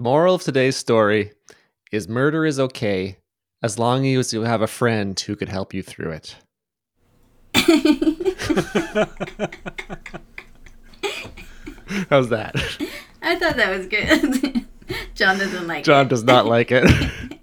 The moral of today's story is murder is okay as long as you have a friend who could help you through it. How's that? I thought that was good. John doesn't like it. John it. does not like it.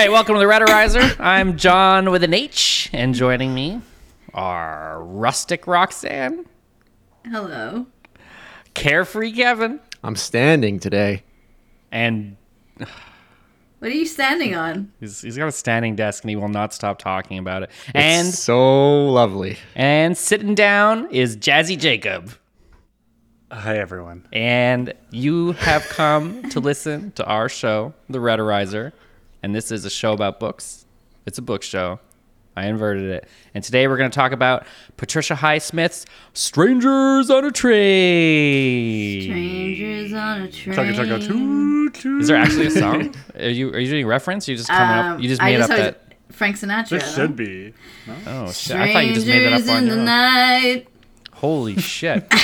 right, welcome to the Rederizer. I'm John with an H, and joining me are Rustic Roxanne, Hello. Carefree Kevin, I'm standing today. and What are you standing on? he's, he's got a standing desk and he will not stop talking about it. And so lovely. and sitting down is Jazzy Jacob. Hi, everyone. And you have come to listen to our show, The Rederizer. And this is a show about books. It's a book show. I inverted it. And today we're going to talk about Patricia Highsmith's Strangers on a Train. Strangers on a train. Chugga chugga toot toot. Is there actually a song? are you are you doing reference? You just coming Um, up? You just I made just up heard that? Frank Sinatra. There no? should be. Oh shit! I thought you just made that up Strangers on in your the own. night. Holy shit!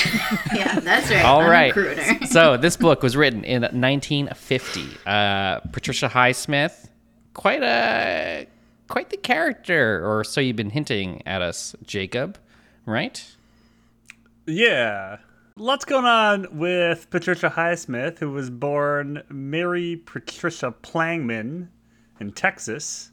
Yeah, that's right. All I'm right. crooner. so this book was written in 1950. Uh, Patricia Highsmith, quite a quite the character, or so you've been hinting at us, Jacob. Right? Yeah. Lots going on with Patricia Highsmith, who was born Mary Patricia Plangman in Texas.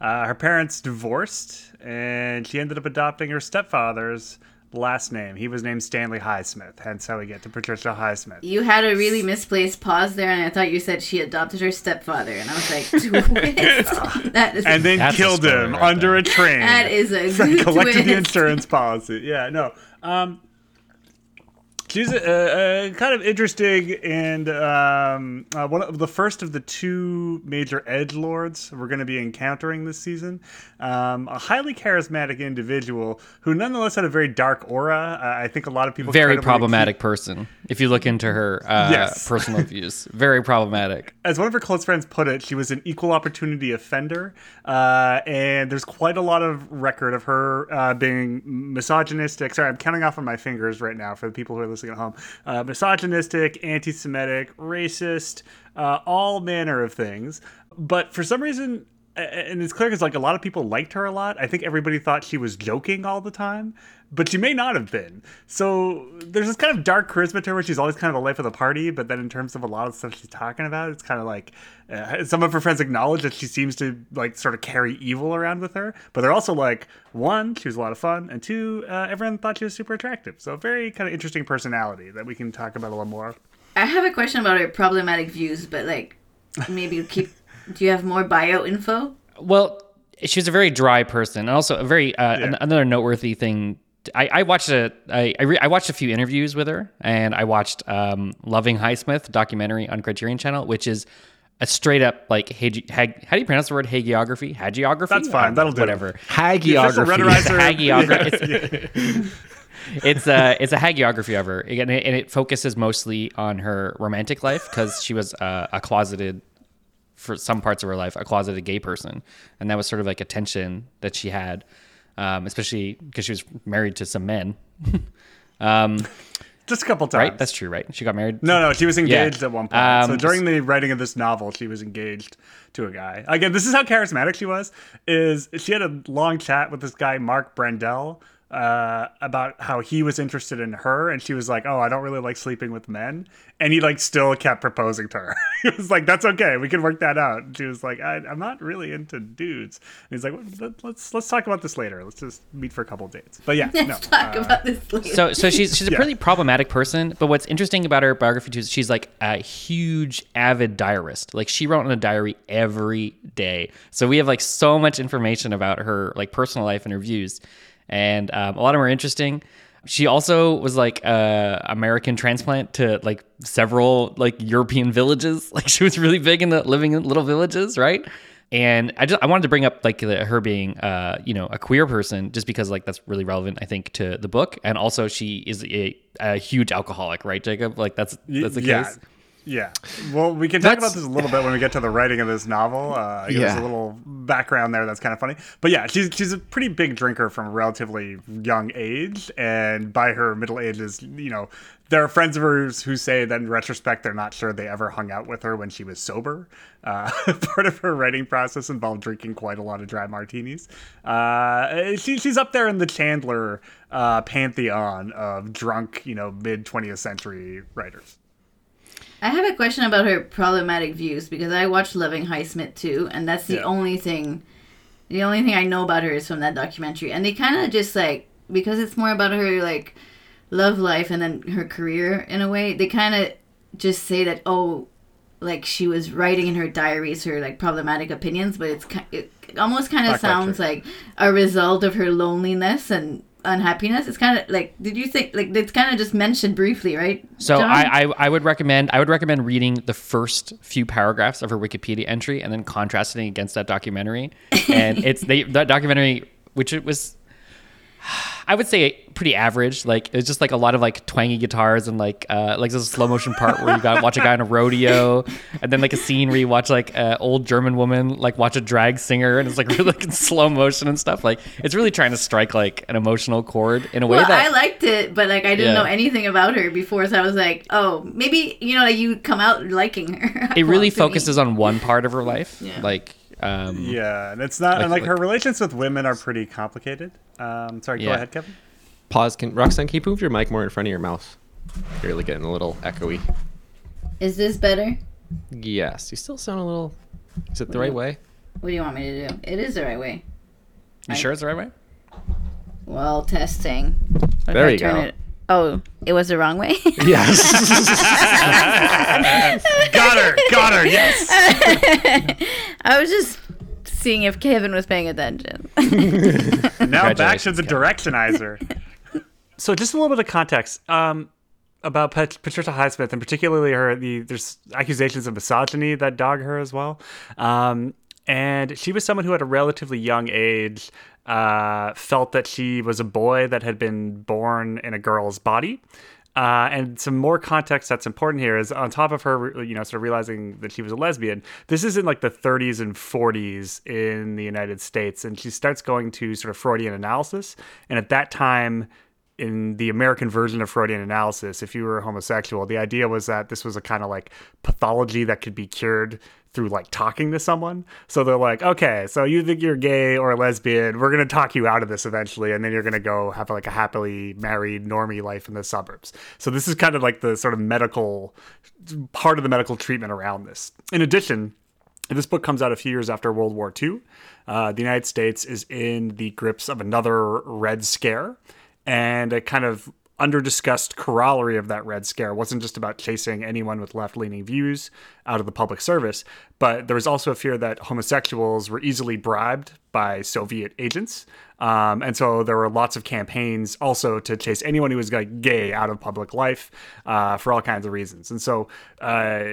Uh, her parents divorced, and she ended up adopting her stepfather's last name. He was named Stanley Highsmith, hence how we get to Patricia Highsmith. You had a really misplaced pause there, and I thought you said she adopted her stepfather, and I was like, twist. that is And then That's killed him right under there. a train. that is a So I good collected the insurance policy. Yeah, no. Um, she's a, a kind of interesting and um, uh, one of the first of the two major edge lords we're going to be encountering this season. Um, a highly charismatic individual who, nonetheless, had a very dark aura. Uh, I think a lot of people Very problematic person. If you look into her uh, Yes. personal views, very problematic. as one of her close friends put it, she was an equal opportunity offender, uh, and there's quite a lot of record of her uh, being misogynistic. Sorry, I'm counting off on my fingers right now for the people who are listening at home. Uh, misogynistic, anti-Semitic, racist, uh, all manner of things. But for some reason, and it's clear because like a lot of people liked her a lot. I think everybody thought she was joking all the time, but she may not have been. So there's this kind of dark charisma to her where she's always kind of the life of the party. But then in terms of a lot of stuff she's talking about, it's kind of like uh, some of her friends acknowledge that she seems to like sort of carry evil around with her. But they're also like one, she was a lot of fun, and two, uh, everyone thought she was super attractive. So very kind of interesting personality that we can talk about a little more. I have a question about her problematic views, but like, maybe keep. Do you have more bio info? Well, she was a very dry person, and also a very uh, an- another noteworthy thing. I, I watched a I I, re, I watched a few interviews with her, and I watched um, "Loving Highsmith" documentary on Criterion Channel, which is a straight up like hagi- hag, how do you pronounce the word hagiography? Hagiography? That's fine. That'll do. Whatever. The Hagiography. It's a hagiography. It's, it's a it's a hagiography of her, and it, and it focuses mostly on her romantic life because she was uh, a closeted for some parts of her life a closeted gay person, and that was sort of like a tension that she had, um, especially because she was married to some men. um, Just a couple times. right? That's true, right? She got married. No, no, she was engaged at one point. so Um, during the writing of this novel, she was engaged to a guy. Again, this is how charismatic she was. Is she had a long chat with this guy Marc Brandel uh, about how he was interested in her, and she was like, "Oh, I don't really like sleeping with men," and he like still kept proposing to her. he was like, "That's okay, we can work that out." And she was like, I, "I'm not really into dudes." And he's like, well, let, "Let's let's talk about this later. Let's just meet for a couple dates." But yeah, no. Let's talk uh, about this later. So, so she's she's a Yeah. pretty problematic person. But what's interesting about her biography too is she's like a huge avid diarist. Like she wrote in a diary every day. So we have like so much information about her like personal life and her views, and um, a lot of them are interesting. She also was like a American transplant to like several like European villages. Like she was really big in the living in little villages, right? And I just I wanted to bring up like the, her being uh you know a queer person just because like that's really relevant I think to the book and also she is a, a huge alcoholic right Jacob like that's that's the yeah. case Yeah. Well, we can talk That's- about this a little bit when we get to the writing of this novel. Uh, There's Yeah. a little background there that's kind of funny. But yeah, she's she's a pretty big drinker from a relatively young age, and by her middle ages, you know, there are friends of hers who say that in retrospect they're not sure they ever hung out with her when she was sober. Uh, part of her writing process involved drinking quite a lot of dry martinis. Uh, she, she's up there in the Chandler uh, pantheon of drunk, you know, mid 20th century writers. I have a question about her problematic views because I watched Loving Highsmith too, and that's the Yeah. only thing. The only thing I know about her is from that documentary, and they kind of just like because it's more about her like love life and then her career in a way. They kind of just say that oh, like she was writing in her diaries her like problematic opinions, but it's ki- it almost kind of sounds like a result of her loneliness and unhappiness. It's kind of like did you think like it's kind of just mentioned briefly, right? So I, I I would recommend I would recommend reading the first few paragraphs of her Wikipedia entry and then contrasting against that documentary. And it's they that documentary which it was I would say pretty average. Like it's just like a lot of like twangy guitars and like uh like this slow motion part where you got watch a guy on a rodeo and then like a scene where you watch like an old German woman like watch a drag singer and it's like really like in slow motion and stuff. Like it's really trying to strike like an emotional chord in a way Well, that I liked it, but like I didn't Yeah. know anything about her before, so I was like, oh, maybe you know, like you come out liking her. it really to me. focuses on one part of her life. Yeah. Like um Yeah, and it's not Like- and like her relations with women are pretty complicated. Um, sorry, go ahead, Kevin. Pause. Can Roxanne, can you move your mic more in front of your mouth? You're really getting a little echoey. Is this better? Yes, you still sound a little. Is it the right way? What do you want me to do? It is the right way. You sure it's the right way? Well, testing. There you Turn go. it. Oh, it was the wrong way. Yes. Got her, got her. Yes. I was just seeing if Kevin was paying attention. now back to the directionizer. so just a little bit of context um, about Pat- Patricia Highsmith, and particularly her. The there's accusations of misogyny that dog her as well. Um, and she was someone who, at a relatively young age, uh, felt that she was a boy that had been born in a girl's body. Uh, and some more context that's important here is on top of her, you know, sort of realizing that she was a lesbian. This is in like the 30s and 40s in the United States, and she starts going to sort of Freudian analysis. And at that time, in the American version of Freudian analysis, if you were homosexual, the idea was that this was a kind of like pathology that could be cured through like talking to someone. So they're like, okay, so you think you're gay or lesbian, we're gonna talk you out of this eventually, and then you're gonna go have like a happily married normie life in the suburbs. So this is kind of like the sort of medical part of the medical treatment around this. In addition, this book comes out a few years after World War II. Uh, the United States is in the grips of another Red Scare, and a kind of under-discussed corollary of that Red Scare. Wasn't just about chasing anyone with left-leaning views out of the public service, but there was also a fear that homosexuals were easily bribed by Soviet agents. Um, and so there were lots of campaigns also to chase anyone who was like gay out of public life uh, for all kinds of reasons. And so uh,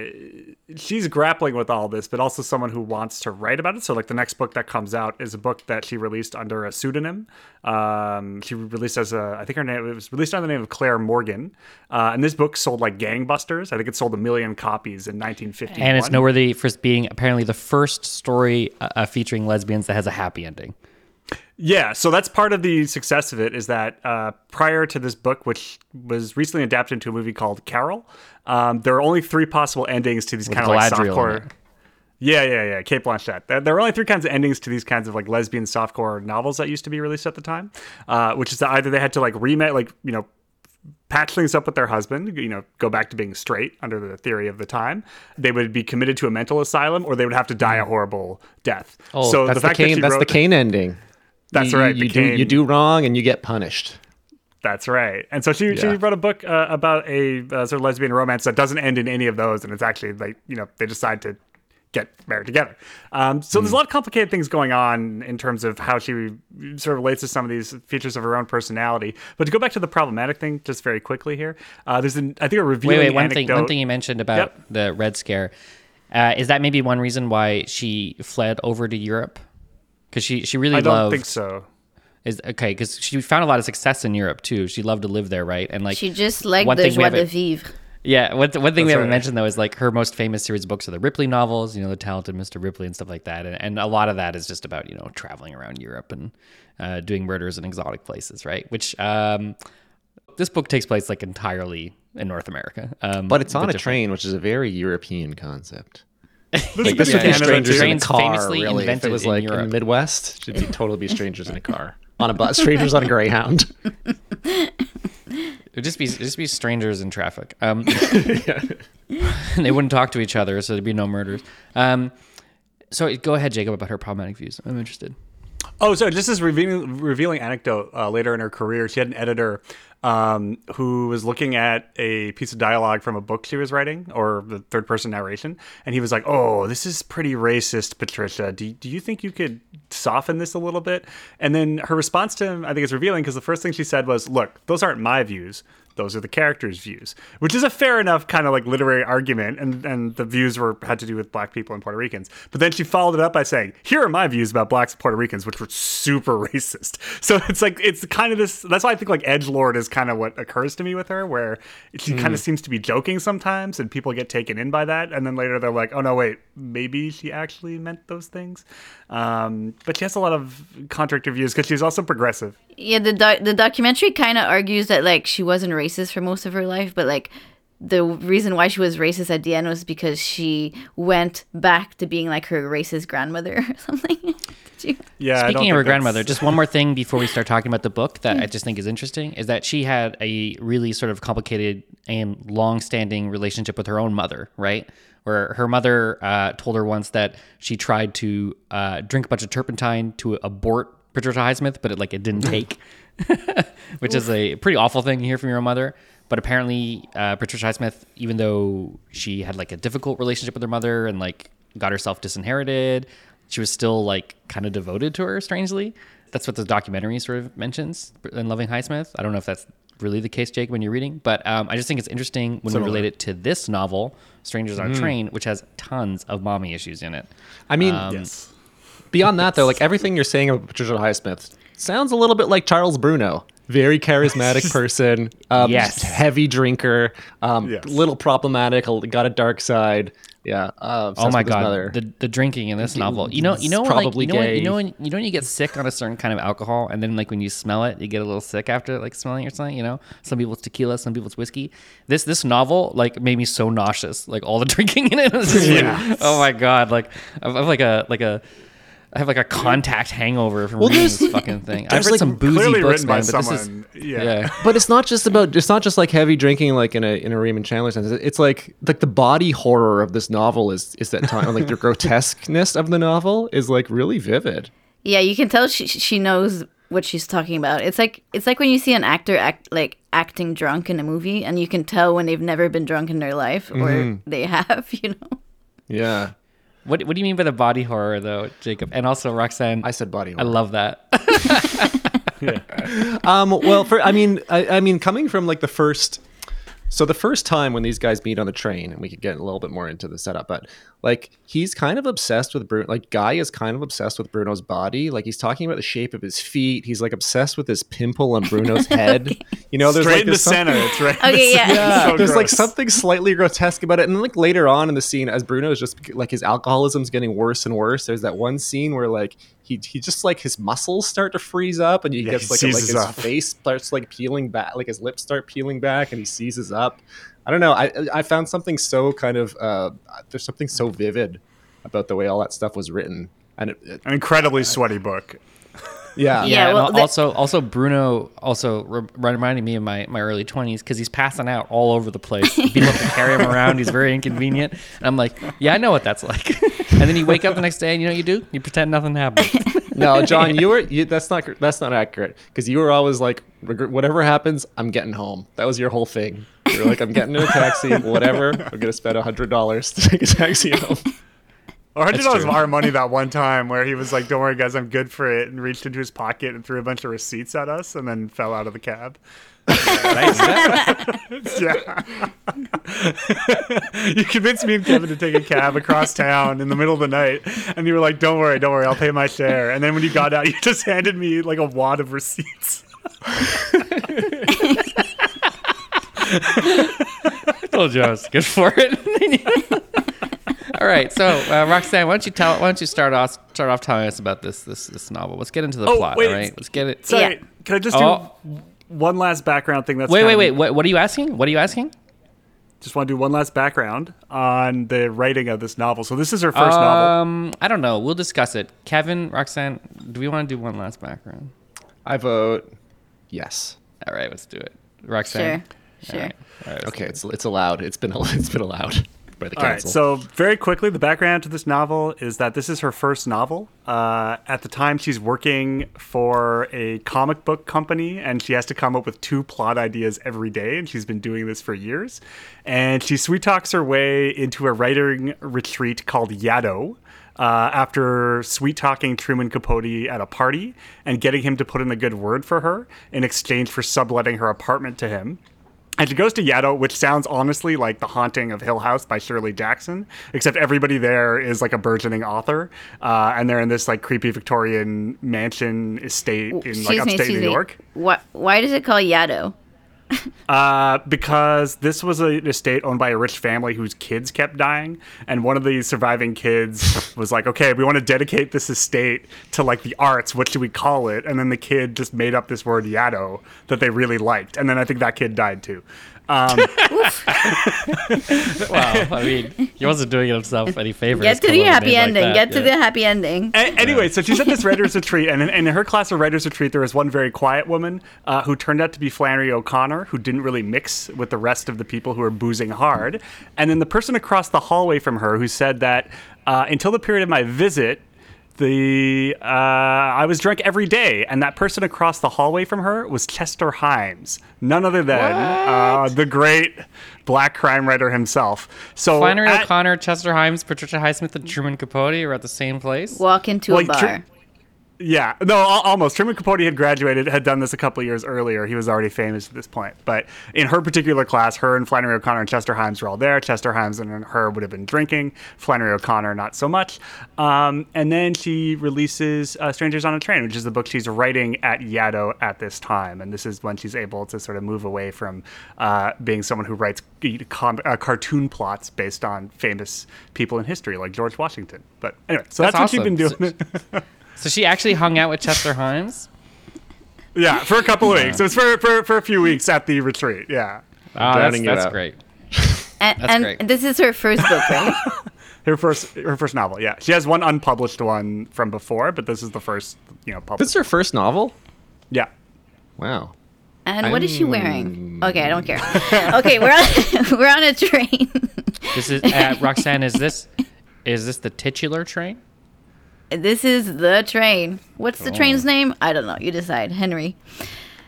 she's grappling with all this, but also someone who wants to write about it. So like the next book that comes out is a book that she released under a pseudonym. Um, she released as a, I think her name was released under the name of Claire Morgan. Uh, and this book sold like gangbusters. I think it sold a million copies in 1951. And it's noteworthy for being apparently the first story uh, uh, featuring lesbians that has a happy ending. Yeah, so that's part of the success of it is that uh, prior to this book, which was recently adapted into a movie called Carol, um, there are only three possible endings to these kind of like softcore. Yeah, yeah, yeah. Cate Blanchett. There, there are only three kinds of endings to these kinds of like lesbian softcore novels that used to be released at the time, uh, which is that either they had to like remake, like you know, patch things up with their husband, you know, go back to being straight under the theory of the time. They would be committed to a mental asylum, or they would have to die a horrible death. Oh, so that's the the, fact that Cain. she That's the Cain ending. That's You- right, You, the do you do wrong and you get punished. That's right. And so she, she wrote a book uh, about a uh, sort of lesbian romance that doesn't end in any of those. And it's actually like, you know, they decide to get married together. Um, so there's a lot of complicated things going on in terms of how she sort of relates to some of these features of her own personality. But to go back to the problematic thing, just very quickly here, uh, there's an, I think a review. Wait, wait. One thing. One thing you mentioned about Yep. the Red Scare uh, is that maybe one reason why she fled over to Europe because she she really I don't loved think so. is okay because she found a lot of success in Europe too. She loved to live there, right? And like She just liked the thing we joie de vivre. Yeah, one, one thing we haven't right. mentioned though is like her most famous series of books are the Ripley novels, you know, the talented Mr. Ripley and stuff like that. And, and a lot of that is just about, you know, traveling around Europe and uh, doing murders in exotic places, right? Which um, this book takes place like entirely in North America. Um, But it's on a different. train, which is a very European concept. Like Like this Yeah, would be strangers in a Trains car. famously Really, if it was in like in the Midwest, should be totally be strangers in a car on a bus. Strangers on a Greyhound. It would just be it'd just be strangers in traffic. Um, and they wouldn't talk to each other, so there'd be no murders. Um, so go ahead, Jacob, about her problematic views. I'm interested. Oh, so just this revealing, revealing anecdote uh, later in her career, she had an editor um, who was looking at a piece of dialogue from a book she was writing or the third person narration. And he was like, Oh, this is pretty racist, Patricia. Do, do you think you could soften this a little bit? And then her response to him, I think it's revealing because the first thing she said was, Look, those aren't my views. Those are the characters' views, which is a fair enough kind of like literary argument, and, and the views were had to do with black people and Puerto Ricans. But then she followed it up by saying, "Here are my views about blacks and Puerto Ricans, which were super racist." So it's like it's kind of this. That's why I think like edge lord is kind of what occurs to me with her, where she kind of mm. seems to be joking sometimes, and people get taken in by that, and then later they're like, "Oh no, wait, maybe she actually meant those things." Um, but she has a lot of contradictory views because she's also progressive. Yeah, the doc- the documentary kind of argues that like she wasn't racist for most of her life, but like the reason why she was racist at the end was because she went back to being like her racist grandmother or something. You- Yeah. Speaking of her that's- grandmother, just one more thing before we start talking about the book that I just think is interesting is that she had a really sort of complicated and long-standing relationship with her own mother, right? Where her mother uh, told her once that she tried to uh, drink a bunch of turpentine to abort Patricia Highsmith, but it like it didn't take, which is a pretty awful thing to hear from your own mother. But apparently, uh, Patricia Highsmith, even though she had like a difficult relationship with her mother and like got herself disinherited, she was still like kind of devoted to her. Strangely, that's what the documentary sort of mentions in Loving Highsmith. I don't know if that's really the case, Jake, when you're reading, but um, I just think it's interesting when Similar. we relate it to this novel, Strangers on a Train, which has tons of mommy issues in it. I mean, Yes. beyond that though, like everything you're saying about Patricia Highsmith sounds a little bit like Charles Bruno. Very charismatic person. Um, Yes. Heavy drinker. Um, Yes. Little problematic. Got a dark side. Yeah. Uh, Oh my god, mother. the the drinking in this novel. You know, you know, probably like, you know, when, you know, when, you know when you get sick on a certain kind of alcohol, and then like when you smell it, you get a little sick after like smelling or something. You know, some people it's tequila, some people it's whiskey. This this novel like made me so nauseous. Like all the drinking in it was just like, Yeah. oh my god, like I have like a like a. I have like a contact hangover from Well, reading this fucking thing. I've read like, some boozy books, written by man, but this is yeah. yeah. but it's not just about it's not just like heavy drinking like in a in a Raymond Chandler sense. It's like like the body horror of this novel is is that time like the grotesqueness of the novel is like really vivid. yeah, you can tell she she knows what she's talking about. It's like it's like when you see an actor act like acting drunk in a movie, and you can tell when they've never been drunk in their life or mm-hmm. they have. You know. Yeah. What what do you mean by the body horror though, Jacob? And also Roxanne, I said body horror. I love that. Um, well, for I mean, I, I mean, coming from like the first, so the first time when these guys meet on the train, and we could get a little bit more into the setup, but like he's kind of obsessed with Bruno. Like Guy is kind of obsessed with Bruno's body. Like he's talking about the shape of his feet. He's like obsessed with this pimple on Bruno's head. You know, there's Straight like into this some- center. It's right. Okay, yeah. yeah, So there's like something slightly grotesque about it. And then like later on in the scene, as Bruno is just like his alcoholism's getting worse and worse. There's that one scene where like he he just like his muscles start to freeze up, and he Yeah, gets he like like his up. face starts like peeling back, like his lips start peeling back, and he seizes up. I don't know. I I found something so kind of uh, there's something so vivid about the way all that stuff was written, and it, it- An incredibly sweaty book. yeah, Yeah, and well, al- the- also also Bruno also re- reminded me of my, my early twenties because he's passing out all over the place. People have to carry him around. He's very inconvenient. And I'm like, yeah, I know what that's like. and then you wake up the next day and you know what you do? You pretend nothing happened. No, John, you were you, that's not that's not accurate because you were always like, whatever happens, I'm getting home. That was your whole thing. You were like, I'm getting in a taxi, whatever. I'm gonna spend a hundred dollars to take a taxi home. Or hundred dollars of our money that one time where he was like, "Don't worry, guys, I'm good for it," and reached into his pocket and threw a bunch of receipts at us, and then fell out of the cab. Yeah. you convinced me and Kevin to take a cab across town in the middle of the night, and you were like, "Don't worry, don't worry, I'll pay my share." And then when you got out, you just handed me like a wad of receipts. I told you I was good for it. All right, so uh, Roxanne, why don't you tell? Why don't you start off start off telling us about this this this novel? Let's get into the Oh, plot. wait, all right, let's get it. Sorry, Yeah. can I just Oh. do one last background thing? That's Wait, kind wait, wait. What, what are you asking? What are you asking? Just want to do one last background on the writing of this novel. So this is her first novel. Um, I don't know. We'll discuss it. Kevin, Roxanne, do we want to do one last background? I vote yes. All right, let's do it. Roxanne. Sure. Sure. All right, all right, Okay, it's it's allowed. It's been it's been allowed by the All right. council. So very quickly, the background to this novel is that this is her first novel. Uh, at the time, she's working for a comic book company, and she has to come up with two plot ideas every day, and she's been doing this for years. And she sweet talks her way into a writing retreat called Yaddo. Uh, after sweet talking Truman Capote at a party and getting him to put in a good word for her in exchange for subletting her apartment to him. And she goes to Yaddo, which sounds honestly like The Haunting of Hill House by Shirley Jackson, except everybody there is like a burgeoning author, uh, and they're in this like creepy Victorian mansion estate in like excuse upstate excuse New me. York. Why, why does it call Yaddo? Uh, because this was an estate owned by a rich family whose kids kept dying, and one of the surviving kids was like, "Okay, we want to dedicate this estate to like the arts. What should we call it?" And then the kid just made up this word Yaddo that they really liked, and then I think that kid died too. Um, Wow. I mean, he wasn't doing himself any favors. Get to the up with a happy name like ending. Get to Yeah. the happy ending. A- anyway, so she's at this writer's retreat, and in, in her class of writer's retreat, there was one very quiet woman uh, who turned out to be Flannery O'Connor, who didn't really mix with the rest of the people who were boozing hard. And then the person across the hallway from her who said that uh, until the period of my visit, the uh, I was drunk every day, and that person across the hallway from her was Chester Himes, none other than uh, the great black crime writer himself. So Flannery at- O'Connor, Chester Himes, Patricia Highsmith, and Truman Capote are at the same place. Walk into Well, a bar. Tr- Yeah, no, almost. Truman Capote had graduated, had done this a couple of years earlier. He was already famous at this point. But in her particular class, her and Flannery O'Connor and Chester Himes were all there. Chester Himes and her would have been drinking. Flannery O'Connor, not so much. Um, and then she releases uh, Strangers on a Train, which is the book she's writing at Yaddo at this time. And this is when she's able to sort of move away from uh, being someone who writes com- uh, cartoon plots based on famous people in history, like George Washington. But anyway, so that's, That's what she's been awesome. doing. So she actually hung out with Chester Himes. Yeah, for a couple of weeks. It was for, for, for a few weeks at the retreat. Yeah. Oh, that's, that's great. and That's and great. this is her first book, right? Her first her first novel. Yeah. She has one unpublished one from before, but this is the first, you know, This published. is her first novel. Yeah. Wow. And what is she wearing? Okay, I don't care. Okay, we're on, we're on a train. This is uh, Roxanne. Is this is this the titular train? This is the train. What's the Oh. train's name? I don't know. You decide, Henry.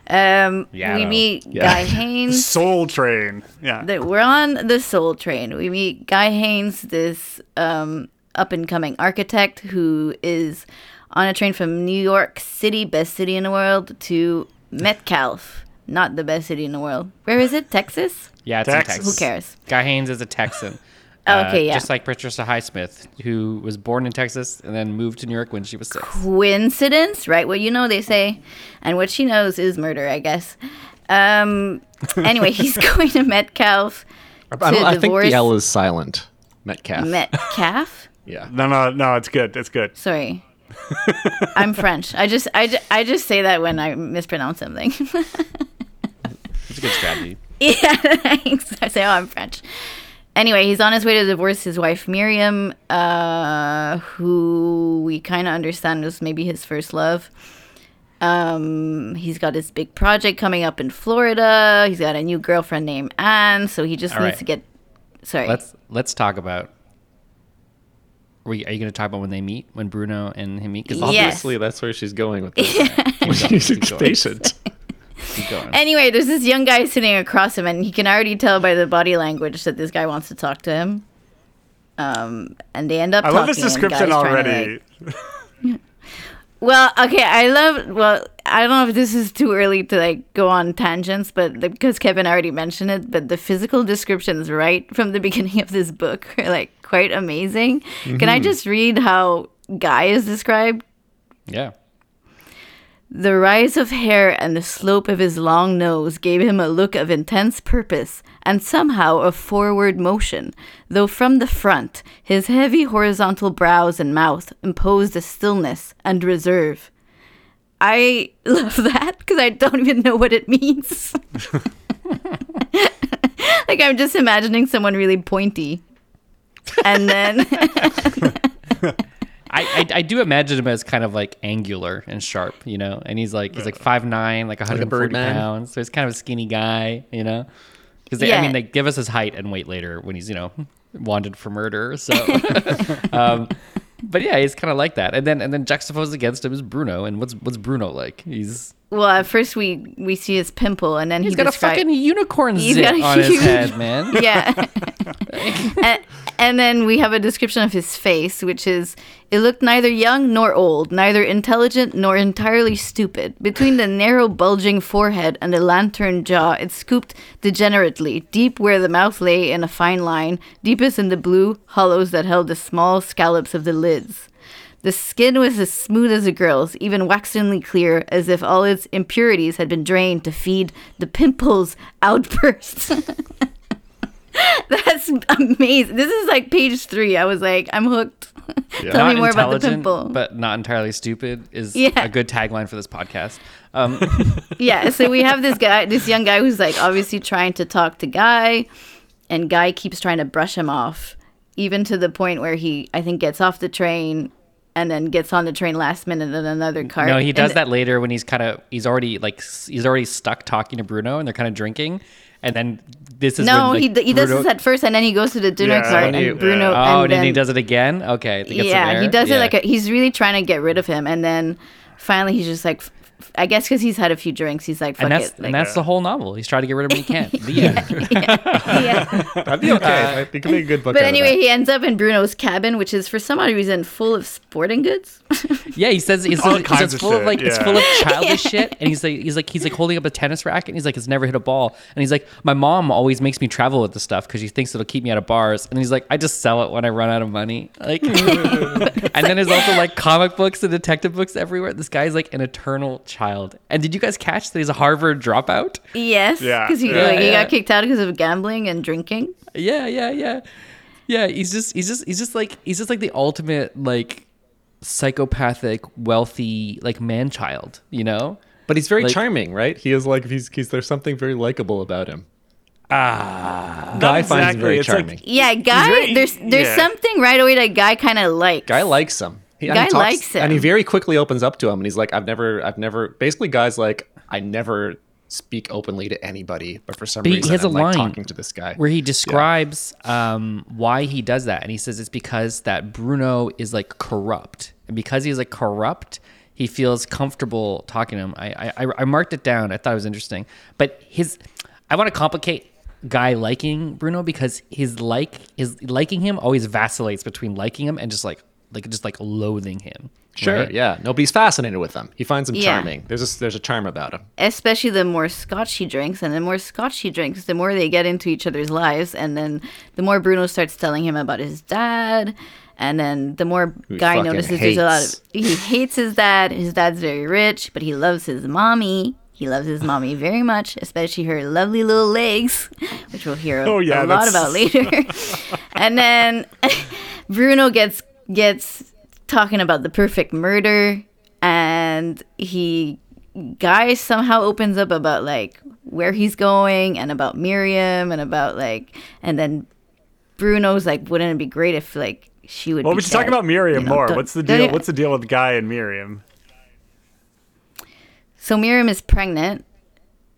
Um, Yeah, we meet Yeah. Guy Haines. Soul Train. Yeah. that we're on the Soul Train. We meet Guy Haines, this um, up and coming architect who is on a train from New York City, best city in the world, to Metcalf, not the best city in the world. Where is it? Texas? Yeah, it's Texas. in Who cares? Guy Haines is a Texan. Oh, Uh, okay, yeah. Just like Patricia Highsmith, who was born in Texas and then moved to New York when she was six. Coincidence, right? Well, you know they say, and what she knows is murder, I guess. Um. Anyway, he's going to Metcalf I, don't, to I think divorce the L is silent. Metcalf. Metcalf. yeah. No, no, no, it's good. It's good. Sorry. I'm French. I just I, I just say that when I mispronounce something. It's a good strategy. yeah, thanks. I say, oh, I'm French. Anyway, he's on his way to divorce his wife Miriam, uh, who we kind of understand was maybe his first love. Um, he's got this big project coming up in Florida. He's got a new girlfriend named Anne, so he just All needs right. to get. Sorry. Let's let's talk about. Are you, you going to talk about when they meet, when Bruno and him meet? 'Cause Yes. Obviously, that's where she's going with this. going, She's keep going. impatient. keep going. Anyway, there's this young guy sitting across him, and he can already tell by the body language that this guy wants to talk to him. Um, and they end up. I love this description to, already. like- well, okay, I love. Well, I don't know if this is too early to like go on tangents, but the, because Kevin already mentioned it, but the physical descriptions right from the beginning of this book are like quite amazing. Can I just read how Guy is described? yeah. The rise of hair and the slope of his long nose gave him a look of intense purpose and somehow of forward motion, though from the front his heavy horizontal brows and mouth imposed a stillness and reserve. I love that because I don't even know what it means. like I'm just imagining someone really pointy. And then I, I, I do imagine him as kind of like angular and sharp, you know, and he's like he's like five nine, like 140 Birdman. pounds, so he's kind of a skinny guy, you know. Because I mean, they give us his height and weight later when he's you know wanted for murder. So, um, but yeah, he's kind of like that. And then and then juxtaposed against him is Bruno. And what's what's Bruno like? He's well at first we we see his pimple and then he's he got a fucking unicorn zit got a on his huge- head, man. yeah. and, and then we have a description of his face, which is it looked neither young nor old, neither intelligent nor entirely stupid. Between the narrow, bulging forehead and the lantern jaw, it scooped degenerately, deep where the mouth lay in a fine line, deepest in the blue hollows that held the small scallops of the lids. The skin was as smooth as a girl's, even waxenly clear, as if all its impurities had been drained to feed the pimples' outbursts. That's amazing. This is like page three. I was like, I'm hooked. Tell not me more about the pimple. but not entirely stupid is Yeah. a good tagline for this podcast. Um, yeah, so we have this guy, this young guy who's like obviously trying to talk to Guy, and Guy keeps trying to brush him off, even to the point where he, I think, gets off the train and then gets on the train last minute in another car. No, he does And- that later when he's kind of he's already like he's already stuck talking to Bruno and they're kind of drinking, and then this is No, when, he, like, d- he does this at first, and then he goes to the dinner Yeah, cart, when and you- Bruno. Oh, and, and then he does it again. Okay, I think it's yeah, he does Yeah. it like a, he's really trying to get rid of him, and then finally he's just like, f- f- I guess because he's had a few drinks, he's like, fuck and that's it, like, and that's the whole novel. He's trying to get rid of him. He can't. The end. yeah. That'd be okay. Uh, I think it could be a good book. But anyway, he ends up in Bruno's cabin, which is for some odd reason full of sporting goods. Yeah, he says it's, All it's, kinds it's of full of shit, like it's full of childish shit, and he's like he's like he's like holding up a tennis racket, and he's like it's never hit a ball, and he's like my mom always makes me travel with the stuff because she thinks it'll keep me out of bars, and he's like I just sell it when I run out of money, like, and then there's also like comic books and detective books everywhere. This guy's like an eternal child. And did you guys catch that he's a Harvard dropout? yes, Yeah, because he, yeah, like, he got kicked out because of gambling and drinking. Yeah, yeah, yeah. Yeah, he's just he's just he's just like he's just like the ultimate like psychopathic wealthy like man child, you know? but he's very like- charming, right? He is like he's, he's there's something very likable about him. Ah. Guy finds him very It's like- charming. Yeah, guy. very- there's there's yeah. something right away that guy kind of likes. Guy likes him. He, Guy he talks- likes him. and he very quickly opens up to him, and he's like, "I've never, I've never." Basically, guys like, I never speak openly to anybody, but for some But he reason, has a I'm like line talking to this guy. where he describes um, why he does that, and he says it's because that Bruno is like corrupt, and because he's like corrupt, he feels comfortable talking to him. I I, I marked it down. I thought it was interesting, but his I want to complicate guy liking Bruno because his like his liking him always vacillates between liking him and just like like just like loathing him. Sure, right? yeah. Nobody's fascinated with him. He finds him Yeah. charming. There's a, there's a charm about him. especially the more scotch he drinks and the more scotch he drinks the more they get into each other's lives and then the more bruno starts telling him about his dad and then the more Who guy fucking notices there's a lot of he hates his dad his dad's very rich but he loves his mommy he loves his mommy very much especially her lovely little legs which we'll hear Oh, yeah, a lot about later and then bruno gets gets talking about the perfect murder and he guy somehow opens up about like where he's going and about Miriam and about like and then Bruno's like wouldn't it be great if like she would Well, be we should talk about Miriam You know, more. What's the deal? What's the deal with Guy and Miriam? so Miriam is pregnant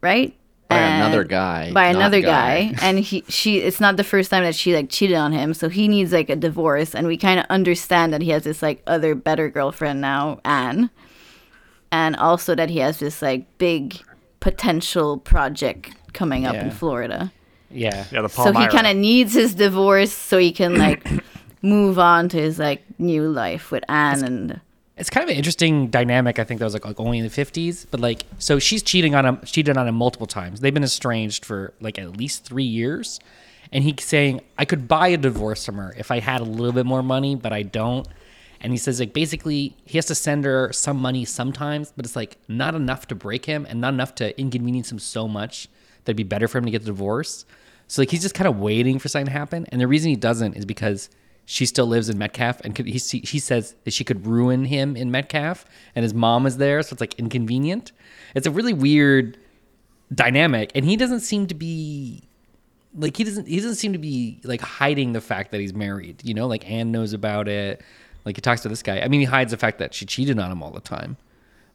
right By another guy. by another guy. and he she it's not the first time that she like cheated on him so he needs like a divorce and we kind of understand that he has this like other better girlfriend now Anne and also that he has this like big potential project coming up in Florida Yeah. Yeah, the so he kind of needs his divorce so he can like move on to his like new life with Anne and it's kind of an interesting dynamic. I think that was like, like only in the fifties, but like so she's cheating on him, cheated on him multiple times. They've been estranged for like at least three years, and he's saying I could buy a divorce from her if I had a little bit more money, but I don't. and he says like basically he has to send her some money sometimes, but it's like not enough to break him and not enough to inconvenience him so much that'd be better for him to get the divorce. So like he's just kind of waiting for something to happen, and the reason he doesn't is because she still lives in Metcalf, and could, he he says that she could ruin him in Metcalf, and his mom is there, so it's like inconvenient. It's a really weird dynamic, and he doesn't seem to be like he doesn't he doesn't seem to be like hiding the fact that he's married. You know, like Anne knows about it. Like he talks to this guy. I mean, he hides the fact that she cheated on him all the time.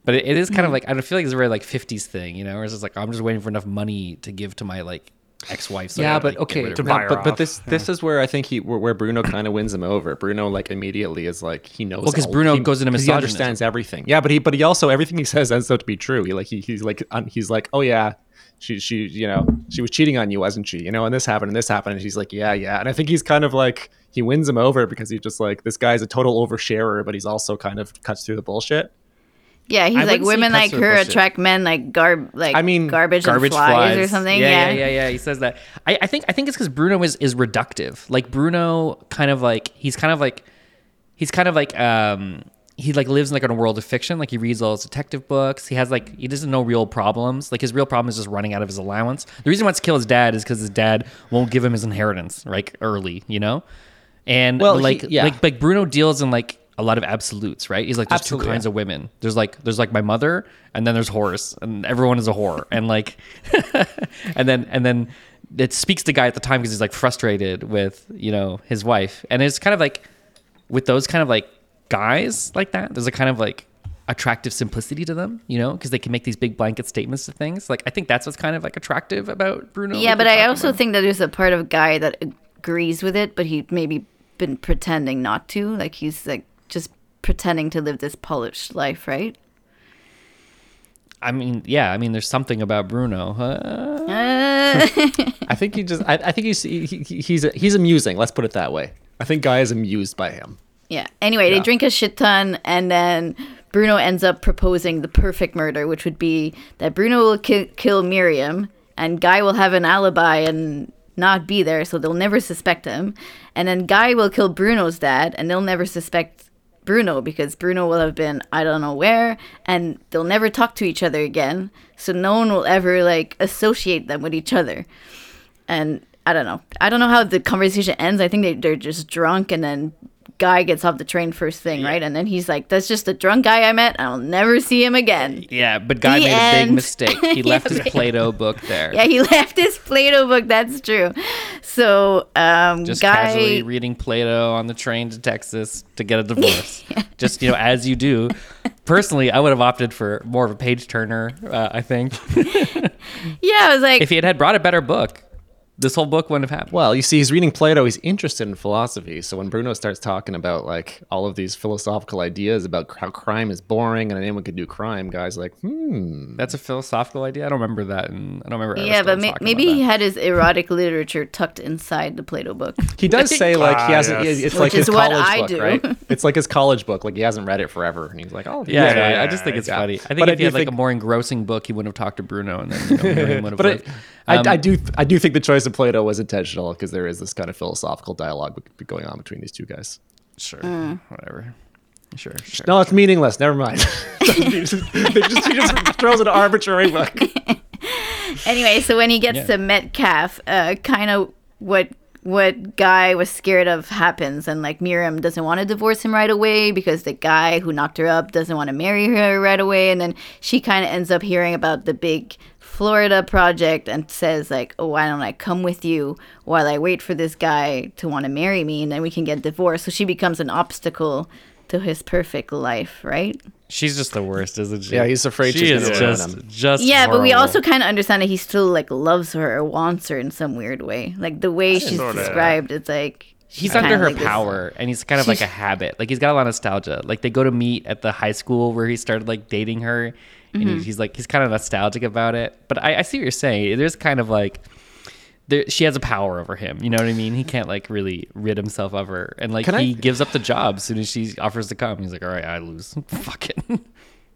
But it, it is kind of mm-hmm. like I don't feel like it's a very like '50s thing, you know, where it's just like I'm just waiting for enough money to give to my like ex-wife. So yeah, but like, okay, rid To buy her but, but off. this this is where I think he where, where Bruno kind of wins him over. Bruno like immediately is like he knows. Well, 'cause all- Bruno he- goes into 'cause He understands everything. Yeah, but he but he also everything he says ends up to be true. He like he, he's like un, he's like oh yeah. She, she, you know, she was cheating on you, wasn't she? You know, and this happened, and this happened, and she's like, yeah, yeah. And I think he's kind of like he wins him over because he's just like this guy's a total oversharer, but he's also kind of cuts through the bullshit. Yeah, he's I like women cuts like her bullshit. attract men like garb like I mean, garbage, garbage and flies, flies, or something. Yeah, Yeah, yeah, yeah, yeah. He says that. I, I think I think it's because Bruno is is reductive. Like Bruno, kind of like he's kind of like he's kind of like um he like lives in like in a world of fiction. Like he reads all his detective books. He has like he doesn't know real problems. Like his real problem is just running out of his allowance. The reason he wants to kill his dad is because his dad won't give him his inheritance like early. You know, and Well, he- like yeah. like like Bruno deals in like a lot of absolutes, right? He's like, there's Absolutely, two kinds yeah. of women. There's like, there's like my mother, and then there's whores, and everyone is a whore, and like, and then and then it speaks to guy at the time because he's like frustrated with you know his wife, and it's kind of like with those kind of like guys like that. There's a kind of like attractive simplicity to them, you know, because they can make these big blanket statements to things. Like I think that's what's kind of like attractive about Bruno. Yeah, but I also about. think that there's a part of guy that agrees with it, but he maybe been pretending not to. Like he's like just pretending to live this polished life, right? I mean, yeah, I mean, there's something about Bruno. Uh, Uh, I think he just, I, I think he's he, he, he's he's amusing. Let's put it that way. I think Guy is amused by him. yeah. Anyway, they drink a shit ton, and then Bruno ends up proposing the perfect murder, which would be that Bruno will ki- kill Miriam, and Guy will have an alibi and not be there, so they'll never suspect him. And then Guy will kill Bruno's dad, and they'll never suspect Bruno because Bruno will have been I don't know where, and they'll never talk to each other again. So no one will ever like associate them with each other. And I don't know. I don't know how the conversation ends. I think they, they're just drunk, and then guy gets off the train first thing, right? And then he's like, "That's just a drunk guy I met. I'll never see him again." Yeah, but Guy The made a big mistake. He left his Plato book there. Yeah, he left his Plato book. That's true. So, um, just guy, casually reading Plato on the train to Texas to get a divorce. Just you know, as you do. Personally, I would have opted for more of a page turner. Uh, I think yeah, I was like, if he had, had brought a better book, this whole book wouldn't have happened. Well, you see, he's reading Plato. He's interested in philosophy. So when Bruno starts talking about like all of these philosophical ideas about how crime is boring and anyone could do crime, guys like, hmm. That's a philosophical idea. I don't remember that, and I don't remember. yeah, but Aristotle may- talking maybe he had his erotic literature tucked inside the Plato book. He does say like he Ah, hasn't. yes. It's Which like his is what college I book, do. right? It's like his college book. Like he hasn't read it forever, and he's like, oh Yeah, yeah, no, yeah, I just think it's yeah. funny. I think But if I he had do like think- a more engrossing book, he wouldn't have talked to Bruno, and then you know, Miriam would have. But I. I, Um, I do I do think the choice of Plato was intentional because there is this kind of philosophical dialogue going on between these two guys. Sure, Mm. whatever. Sure, sure. No, it's meaningless. Never mind. He just, they just, he just throws an arbitrary book. anyway, so when he gets Yeah. to Metcalf, uh, kind of what what guy was scared of happens, and like Miriam doesn't want to divorce him right away because the guy who knocked her up doesn't want to marry her right away, and then she kind of ends up hearing about the big Florida project and says like, "Oh, why don't I come with you while I wait for this guy to want to marry me, and then we can get divorced?" So she becomes an obstacle to his perfect life, right? She's just the worst, isn't she? Yeah, he's afraid she she's is gonna just, him. just Yeah, but we also kind of understand that he still like loves her or wants her in some weird way. Like the way she's Sorta. described, it's like he's under her like this- power and he's kind of like a habit like he's got a lot of nostalgia like they go to meet at the high school where he started like dating her and Mm-hmm. he's, he's like he's kind of nostalgic about it but I, I see what you're saying there's kind of like there, she has a power over him you know what i mean he can't like really rid himself of her and like Can I- he gives up the job as soon as she offers to come he's like all right i lose fuck it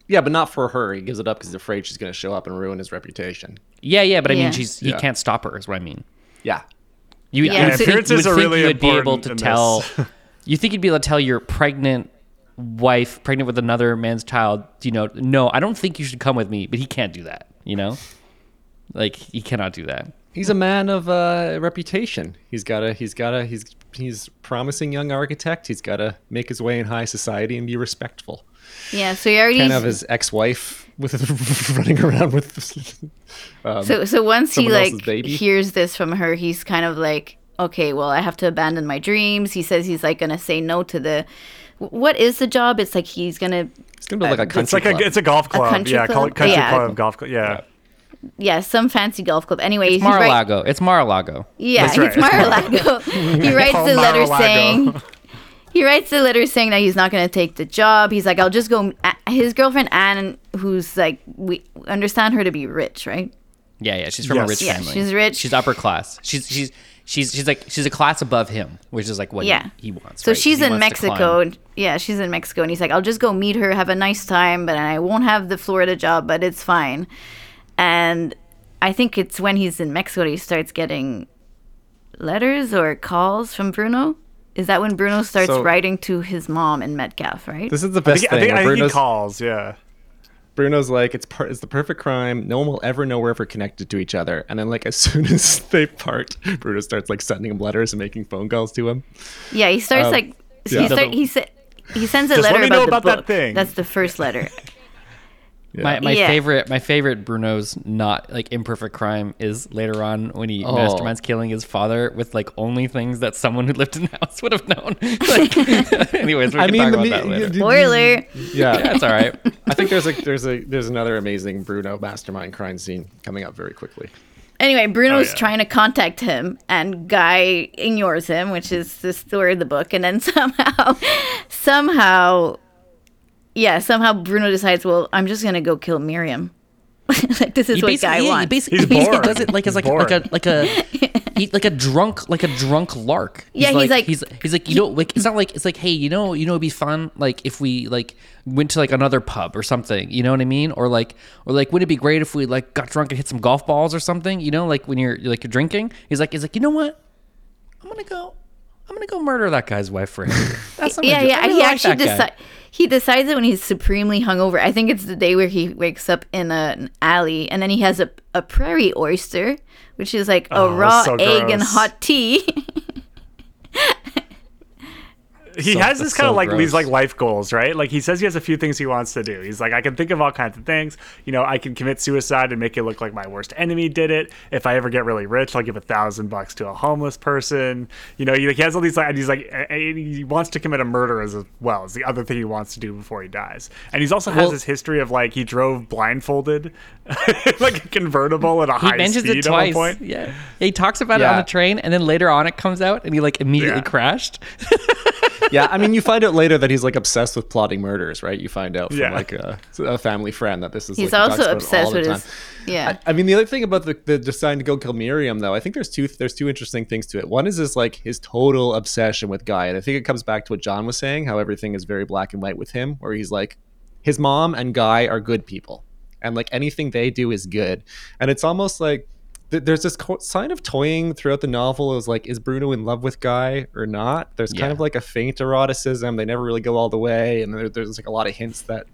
Yeah, but not for her. He gives it up because he's afraid she's going to show up and ruin his reputation. yeah yeah but i Yeah. mean she's he Yeah. can't stop her is what i mean Yeah. You, Yeah, you would think, you appearances would are think really you would be able to tell. you think you'd be able to tell your pregnant wife pregnant with another man's child, you know, no, I don't think you should come with me, but he can't do that, you know? Like he cannot do that. He's a man of uh, reputation. He's got a He's got a He's he's promising young architect. He's got to make his way in high society and be respectful. Yeah, so he already. Can't have his ex-wife with running around with. Um, so so once he like else's hears this from her, he's kind of like, okay, well, I have to abandon my dreams. He says he's like gonna say no to the. What is the job? It's like he's gonna it's gonna be like a uh, country It's like a club. it's a golf club. country yeah, call club? it country Yeah. club golf club. Yeah. yeah some fancy golf club. Anyway, he's Mar a right- Lago. It's Mar a Lago. Yeah, right, it's it's Mar-a-Lago. he writes the letter Mar-a-Lago. saying he writes the letter saying that he's not going to take the job. He's like, I'll just go. His girlfriend Anne, who's like, we understand her to be rich, right? Yeah, yeah. She's from Yes. a rich family. Yeah, family. she's rich. She's upper class. She's she's she's she's like she's a class above him, which is like what Yeah. he, he wants. So right? 'Cause she's he in Mexico. and- Yeah, she's in Mexico, and he's like, I'll just go meet her, have a nice time, but I won't have the Florida job, but it's fine. And I think it's when he's in Mexico that he starts getting letters or calls from Bruno. Is that when Bruno starts So- writing to his mom in Metcalf, right? This is the I best think, I thing. think, I think he calls. Yeah. Bruno's like, it's per- it's the perfect crime. No one will ever know we're ever connected to each other. And then, like, as soon as they part, Bruno starts like sending him letters and making phone calls to him. Yeah, he starts Um, like yeah. he start, he sa- he sends a Just let letter me about know the about that book. thing. That's the first letter. Yeah. My, my Yeah. favorite my favorite Bruno's not like imperfect crime is later on when he Oh. masterminds killing his father with like only things that someone who lived in the house would have known. like, anyways, we I can mean, talk the about me- that later. Spoiler. yeah. That's all right. I think there's a there's a there's another amazing Bruno mastermind crime scene coming up very quickly. Anyway, Bruno's Oh, yeah. trying to contact him, and Guy ignores him, which is the story of the book. And then somehow, somehow, yeah, somehow Bruno decides, well, I'm just gonna go kill Miriam. like this is He what basically, Guy yeah, he basically, He's he basically bored. does it like as like, like a like a he, like a drunk like a drunk lark. Yeah, he's like- he's he's like you know like it's not like it's like hey you know you know it'd be fun like if we like went to like another pub or something you know what I mean or like or like wouldn't it be great if we like got drunk and hit some golf balls or something you know like when you're like you're drinking he's like he's like you know what I'm gonna go I'm gonna go murder that guy's wife for him. That's what I'm yeah, yeah. I really he like actually that guy. decides. He decides it when he's supremely hungover. I think it's the day where he wakes up in a, an alley, and then he has a, a prairie oyster, which is like a Oh, raw so egg and hot tea. he So- has this kind of so like these like life goals, right? Like he says he has a few things he wants to do. He's like, I can think of all kinds of things. You know, I can commit suicide and make it look like my worst enemy did it. If I ever get really rich, I'll give a thousand bucks to a homeless person. You know, he, like, he has all these like, and he's like, he wants to commit a murder as well. as the other thing he wants to do before he dies. And he's also has this history of like he drove blindfolded, like a convertible at a high speed it twice. at one point. Yeah. He talks about it on the train, and then later on it comes out, and he like immediately Yeah. crashed. yeah, I mean, you find out later that he's like obsessed with plotting murders, right? You find out from Yeah. like a, a family friend that this is. he's like, also about obsessed with his. Yeah. I, I mean, the other thing about the, the deciding to go kill Miriam, though, I think there's two there's two interesting things to it. One is this like his total obsession with Guy, and I think it comes back to what John was saying, how everything is very black and white with him, where he's like, his mom and Guy are good people, and like anything they do is good, and it's almost like th- there's this sign of toying throughout the novel is like is bruno in love with guy or not? There's kind Yeah. of like a faint eroticism. They never really go all the way and there, there's like a lot of hints that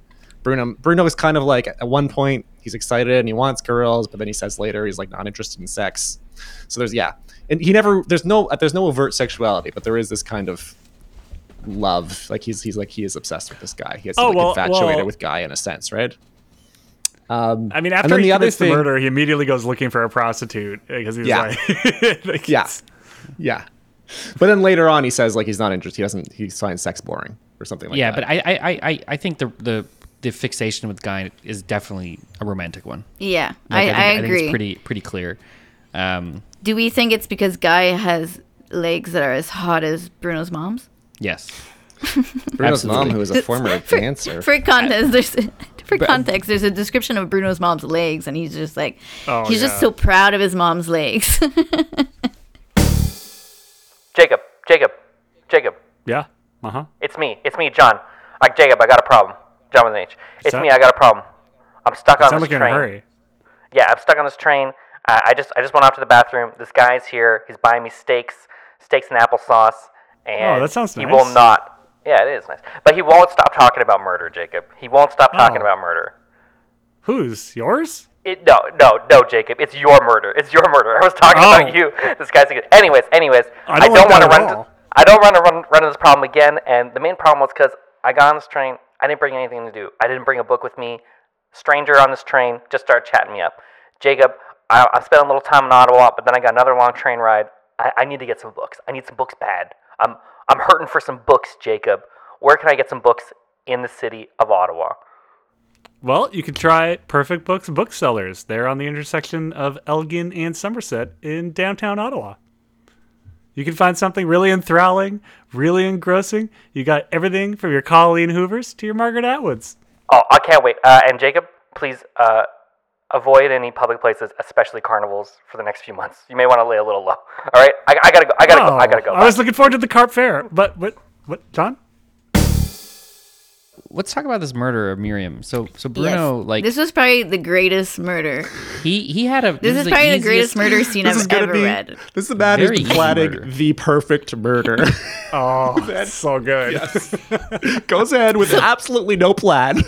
bruno bruno is kind of like at one point he's excited and he wants girls but then he says later he's like not interested in sex. So there's yeah. And he never there's no there's no overt sexuality but there is this kind of love. Like he's he's like he is obsessed with this guy. He has Oh, like well- infatuated well- with guy in a sense right um I mean, after he the other commits the thing- murder, he immediately goes looking for a prostitute because he's Yeah. like, like, Yeah. Yeah. But then later on, he says like he's not interested. He doesn't. He finds sex boring or something like yeah, that. Yeah, but I, I, I- I, I think the the the fixation with Guy is definitely a romantic one. yeah. Like, I, I, think, agree. think it's pretty pretty clear. Um, Do we think it's because Guy has legs that are as hot as Bruno's mom's? yes. Bruno's mom, absolutely. who is a former for, dancer, For context, there's for context, there's a description of Bruno's mom's legs, and he's just like, Oh, he's just so proud of his mom's legs. Jacob, Jacob, Jacob. yeah, uh huh. It's me. It's me, John. Like Jacob, I got a problem. John with an H. It's that- me. I got a problem. I'm stuck on this like you're train. in a hurry. Yeah, I'm stuck on this train. Uh, I just I just went off to the bathroom. This guy's here. He's buying me steaks, steaks and applesauce, and Oh, that sounds nice. he will not Yeah, it is nice. But he won't stop talking about murder, Jacob. He won't stop talking Oh. about murder. Whose? Yours? It, no, no, no, Jacob. It's your murder. It's your murder. I was talking Oh. about you. This guy's a good. Anyways, anyways, I don't like want that to at run. all. I don't want to run run into this problem again. And the main problem was because I got on this train. I didn't bring anything to do. I didn't bring a book with me. Stranger on this train just started chatting me up. Jacob, I, I spent a little time in Ottawa, but then I got another long train ride. I, I need to get some books. I need some books bad. I'm I'm hurting for some books, Jacob. Where can I get some books in the city of Ottawa? Well, you could try Perfect Books Booksellers. They're on the intersection of Elgin and Somerset in downtown Ottawa. You can find something really enthralling, really engrossing. You got everything from your Colleen Hoovers to your Margaret Atwoods. Oh, I can't wait. Uh, and Jacob, please uh, avoid any public places, especially carnivals, for the next few months. You may want to lay a little low. All right, I, I gotta go. I gotta go. I gotta go. Oh, I was looking forward to the Carp Fair, but what? What, John? Let's talk about this murder of Miriam. So so Bruno like this was probably the greatest murder. he he had a This is the probably the easiest- greatest murder scene This I've gonna ever be. read. This is the man who's easy planning the perfect murder. Oh, that's so good. Goes ahead with absolutely no plan.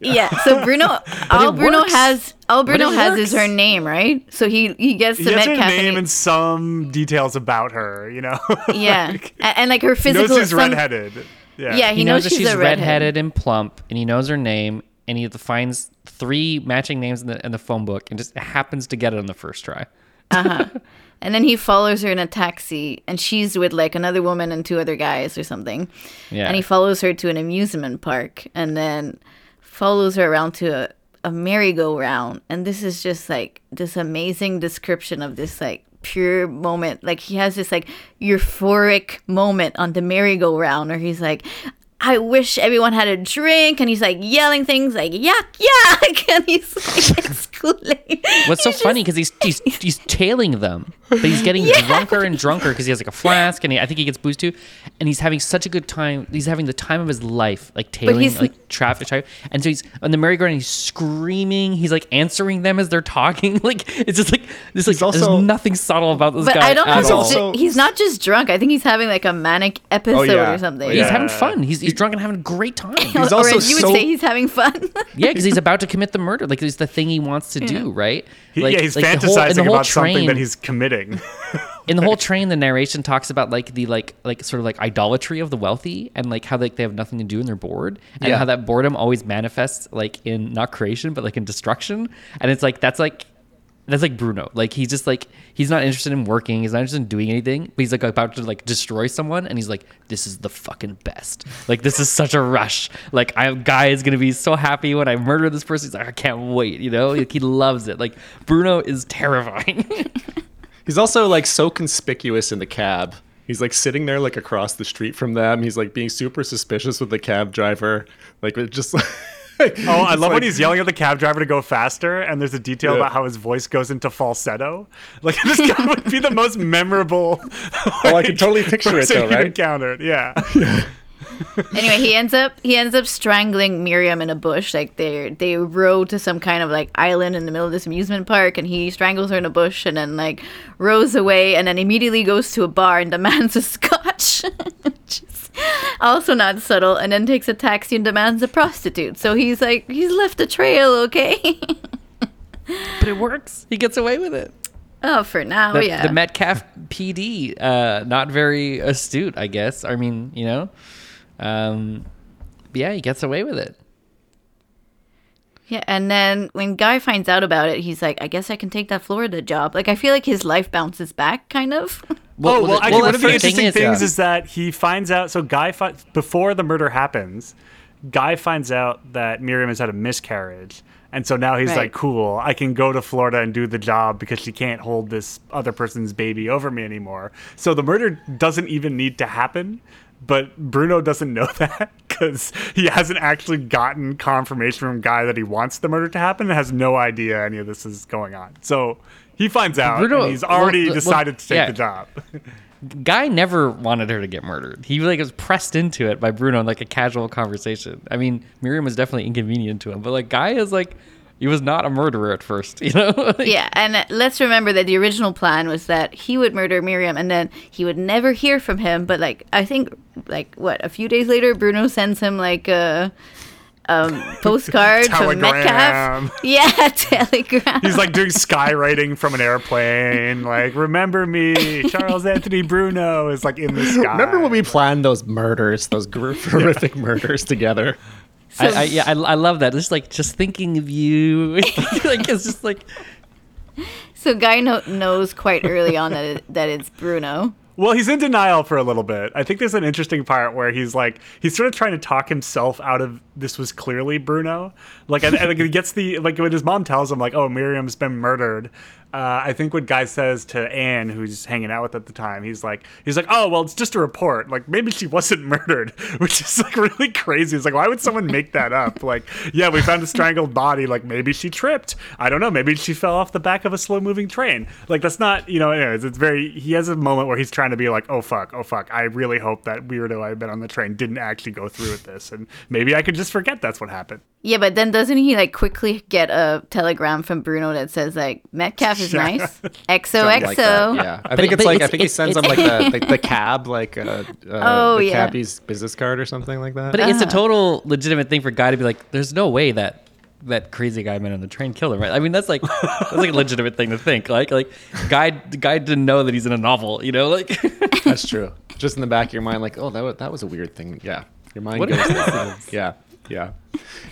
Yeah, so Bruno, all Bruno works. has, all Bruno it has is her name, right? So he he gets He to has her Metcalf. name and and some details about her, you know? he, yeah, and, and like her He physical. knows she's some- redheaded. Yeah. Yeah, he, He knows that she's, she's a redhead. redheaded and plump, and he knows her name, and he finds three matching names in the in the phone book, and just happens to get it on the first try. Uh huh. And then he follows her in a taxi, and she's with like another woman and two other guys or something. Yeah. And he follows her to an amusement park, and then follows her around to a, a merry-go-round. And this is just like this amazing description of this like pure moment. Like he has this like euphoric moment on the merry-go-round, where he's like. I wish everyone had a drink, and he's like yelling things like "yuck, yuck," and he's like exclaiming. What's so funny because he's, he's he's tailing them, but he's getting drunker and drunker because he has like a flask, and he, I think he gets booze too, and he's having such a good time. He's having the time of his life, like tailing he's- like traffic, traffic, and so he's on the merry-go-round. He's screaming. He's like answering them as they're talking. Like it's just like this. Like also- there's nothing subtle about this But guy. I don't know. he's, also- he's not just drunk. I think he's having like a manic oh, episode yeah. or something. Oh, He's having fun. He's, he's drunk and having a great time. He's or also you would say he's having fun. Yeah, because he's about to commit the murder. Like it's the thing he wants to do, right? Like, yeah, he's like, the whole- in fantasizing the whole about something that he's committing. in the whole train the narration talks about like the like like sort of like idolatry of the wealthy and like how like they have nothing to do and they're bored and Yeah. how that boredom always manifests like in not creation but like in destruction and it's like that's like that's like Bruno. Like he's just like he's not interested in working. He's not interested in doing anything. But he's like about to like destroy someone, and he's like, "This is the fucking best. Like this is such a rush. Like I guy is gonna be so happy when I murder this person. He's like, I can't wait. You know, like he loves it. Like Bruno is terrifying. He's also like so conspicuous in the cab. He's like sitting there like across the street from them. He's like being super suspicious with the cab driver. Like it just Oh, I just, love when he's yelling at the cab driver to go faster, and there's a detail Yeah. about how his voice goes into falsetto. Like this guy would be the most memorable. Oh, I can totally picture it person though, you've right? Encountered, yeah. anyway, he ends up he ends up strangling Miriam in a bush. Like they they row to some kind of like island in the middle of this amusement park, and he strangles her in a bush, and then like rows away, and then immediately goes to a bar and demands a scotch. Just also not subtle, and then takes a taxi and demands a prostitute. So he's like he's left a trail, okay. but it works. He gets away with it. oh, for now, the, yeah. the Metcalf PD, uh, not very astute, I guess. I mean, you know, um, yeah, he gets away with it. Yeah, and then when Guy finds out about it, he's like, I guess I can take that Florida job. Like, I feel like his life bounces back, kind of. oh well, well, actually, well, one of the first thing interesting is, things yeah. is that he finds out. So Guy, fi- before the murder happens, Guy finds out that Miriam has had a miscarriage, and so now he's Right. like, "Cool, I can go to Florida and do the job because she can't hold this other person's baby over me anymore." So the murder doesn't even need to happen. But Bruno doesn't know that because he hasn't actually gotten confirmation from Guy that he wants the murder to happen and has no idea any of this is going on. So he finds out Bruno- and he's already well, decided to take yeah. the job. Guy never wanted her to get murdered. He like was pressed into it by Bruno in like a casual conversation. I mean, Miriam was definitely inconvenient to him, but like Guy is like He was not a murderer at first, you know? Like, Yeah, and let's remember that the original plan was that he would murder Miriam and then he would never hear from him. But like, I think, like, what, a few days later, Bruno sends him like a um, postcard from Metcalf. Yeah, telegram. He's like doing skywriting from an airplane. Like, remember me, Charles Anthony Bruno is like in the sky. Remember when we planned those murders, those gr- horrific murders together? So- I, I, yeah, I, I love that. Just like, just thinking of you. like, it's just like, So Guy no- knows quite early on that it, that it's Bruno. Well, he's in denial for a little bit. I think there's an interesting part where he's like, he's sort of trying to talk himself out of this was clearly Bruno. Like, and, and like, he gets the, like, when his mom tells him, like, oh, Miriam's been murdered. Uh, I think what Guy says to Anne, who's hanging out with at the time, he's like, he's like, oh, well, it's just a report. Like, maybe she wasn't murdered, which is like really crazy. It's like, why would someone make that up? Like, yeah, we found a strangled body. Like, maybe she tripped. I don't know. Maybe she fell off the back of a slow moving train. Like, that's not, you know, anyways, it's very, he has a moment where he's trying to be like, oh, fuck, oh, fuck. I really hope that weirdo I've been on the train didn't actually go through with this. And maybe I could just forget that's what happened. Yeah, but then doesn't he like quickly get a telegram from Bruno that says like Metcalf is Yeah. nice, Something XOXO. like Yeah, I think But- it's but like I it's- think he sends him it's- like the, the the cab, like uh, uh, Oh, the yeah. cabbie's business card or something like that. but it's a Ah. total legitimate thing for Guy to be like, there's no way that that crazy guy man on the train killed him, right? I mean, that's like that's like a legitimate thing to think. Like, like guy, the guy didn't know that he's in a novel, you know? Like, That's true. Just in the back of your mind, like, oh, that was, that was a weird thing. Yeah, your mind What goes. is yeah, yeah.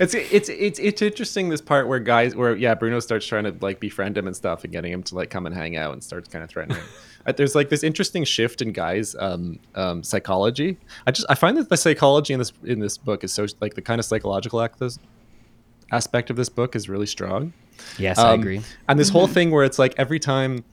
It's it's it's it's interesting this part where guys, where yeah, Bruno starts trying to like befriend him and stuff, and getting him to like come and hang out, and starts kind of threatening. him. Uh, There's like this interesting shift in guys' um, um, psychology. I just I find that the psychology in this in this book is so like the kind of psychological act this aspect of this book is really strong. yes, I Um, agree. And this whole thing where it's like every time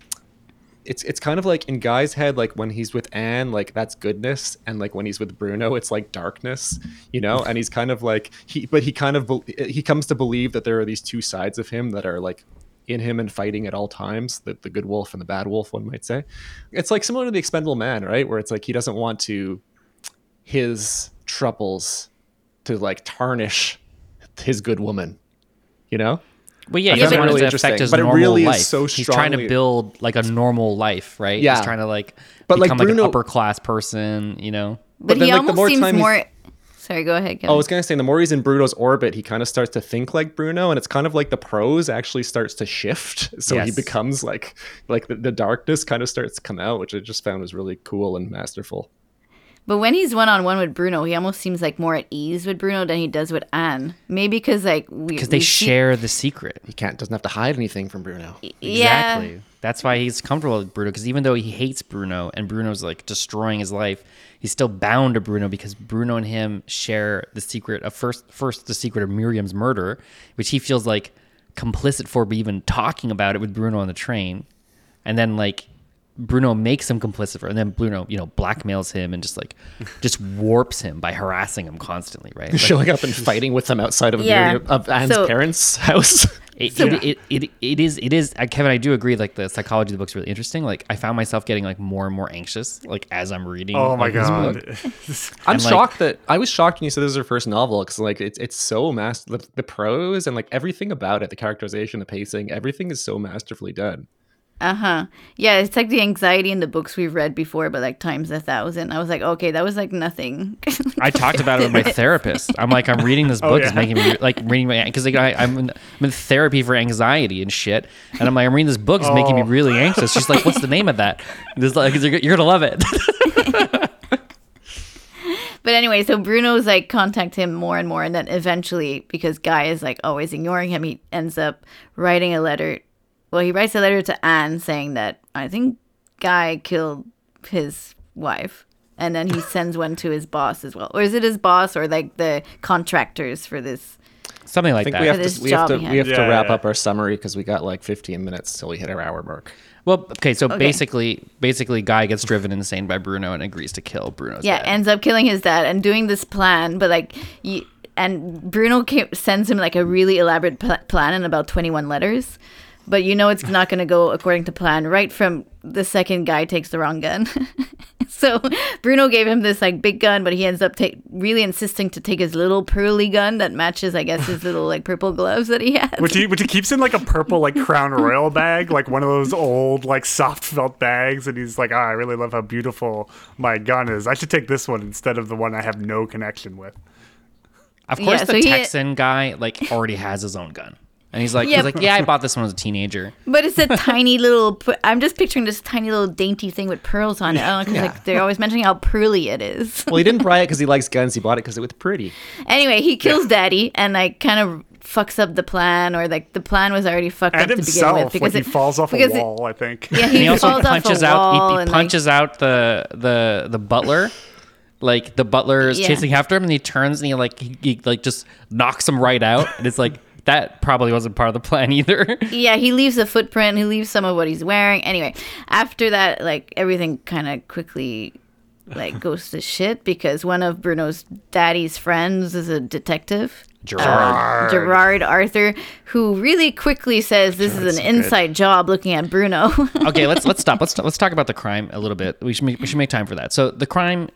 it's it's kind of like in Guy's head, like when he's with Anne, like that's goodness, and like when he's with Bruno, it's like darkness, you know. And he's kind of like he, but he kind of he comes to believe that there are these two sides of him that are like in him and fighting at all times, the the good wolf and the bad wolf, one might say. It's like similar to the Expendable Man, right? Where it's like he doesn't want to his troubles to like tarnish his good woman, you know. Well, yeah, I he found doesn't want really to interesting, affect his but it normal really is life. so He's trying to build like a normal life, right? Yeah. He's trying to like But, like, become like, Bruno- an upper class person, you know? But, then, he like, the almost more seems time more. Sorry, go ahead. Kevin. Oh, I was gonna say the more he's in Bruno's orbit, he kind of starts to think like Bruno, and it's kind of like the prose actually starts to shift. So he becomes like like the, the darkness kind of starts to come out, which I just found was really cool and masterful. But when he's one on one with Bruno, he almost seems like more at ease with Bruno than he does with Anne. Maybe because like we Because they we see- share the secret. He can't doesn't have to hide anything from Bruno. Yeah. Exactly. That's why he's comfortable with Bruno. Because even though he hates Bruno and Bruno's like destroying his life, he's still bound to Bruno because Bruno and him share the secret of first, first the secret of Miriam's murder, which he feels like complicit for, but even talking about it with Bruno on the train, and then like Bruno makes him complicit for, and then Bruno, you know, blackmails him and just like just warps him by harassing him constantly, right? Like, Showing up and fighting with them outside of, Yeah. Miriam- of Anne's So- parents' house. It, it, it, it, it is it is uh, Kevin I do agree like the psychology of the book's really interesting like I found myself getting like more and more anxious like as I'm reading Oh my like, book. god. I'm And, like- shocked that I was shocked when you said this is her first novel because like it's it's so master the, the prose and like everything about it, the characterization, the pacing, everything is so masterfully done. Uh huh. Yeah, it's like the anxiety in the books we've read before, but like times a thousand. I was like, okay, that was like nothing. I talked about it with my therapist I'm like I'm reading this book it's yeah? it's making me like reading my because like I, I'm, in, I'm in therapy for anxiety and shit and I'm like I'm reading this book it's making me Oh. really anxious she's like what's the name of that this like you're, you're gonna love it But anyway, so Bruno's like contact him more and more, and then eventually, because Guy is like always ignoring him, he ends up writing a letter. Well, he writes a letter to Anne saying that I think Guy killed his wife, and then he sends one to his boss as well, or is it his boss or like the contractors for this? something I like think that we have to we have to we have had. to wrap yeah. up our summary because we got like 15 minutes till we hit our hour mark. well okay so basically basically Guy gets driven insane by Bruno and agrees to kill Bruno's Yeah, dad. ends up killing his dad and doing this plan, but like you and Bruno ca- sends him like a really elaborate pl- plan in about 21 letters. But you know it's not going to go according to plan right from the second guy takes the wrong gun. so Bruno gave him this like big gun, but he ends up ta- really insisting to take his little pearly gun that matches, I guess, his little like purple gloves that he has. Which he which he keeps in like a purple like Crown Royal bag, like one of those old like soft felt bags, and he's like, "Ah, I really love how beautiful my gun is. I should take this one instead of the one I have no connection with." Of course, Yeah, the so he- Texan guy like already has his own gun, and he's like, Yeah. he's like, yeah, I bought this when I was a teenager. But it's a tiny little. I'm just picturing this tiny little dainty thing with pearls on it. I don't like they're always mentioning how pearly it is. Well, he didn't buy it because he likes guns. He bought it because it was pretty. anyway, he kills Daddy and like kind of fucks up the plan, or like the plan was already fucked And up to begin himself, with like because he falls off a because it- wall. I think. yeah, And he, he also falls punches off a out. wall He, he and, like- punches out the the the butler. Like the butler is Yeah. chasing after him, and he turns and he like he, he like just knocks him right out, and it's like that probably wasn't part of the plan either. Yeah, he leaves a footprint. He leaves some of what he's wearing. Anyway, after that, like everything kind of quickly like goes to shit because one of Bruno's daddy's friends is a detective. Gerard. Um, Gerard Arthur, who really quickly says this is an inside job looking at Bruno. okay, let's let's stop. Let's let's talk about the crime a little bit. We should make, we should make time for that. So the crime,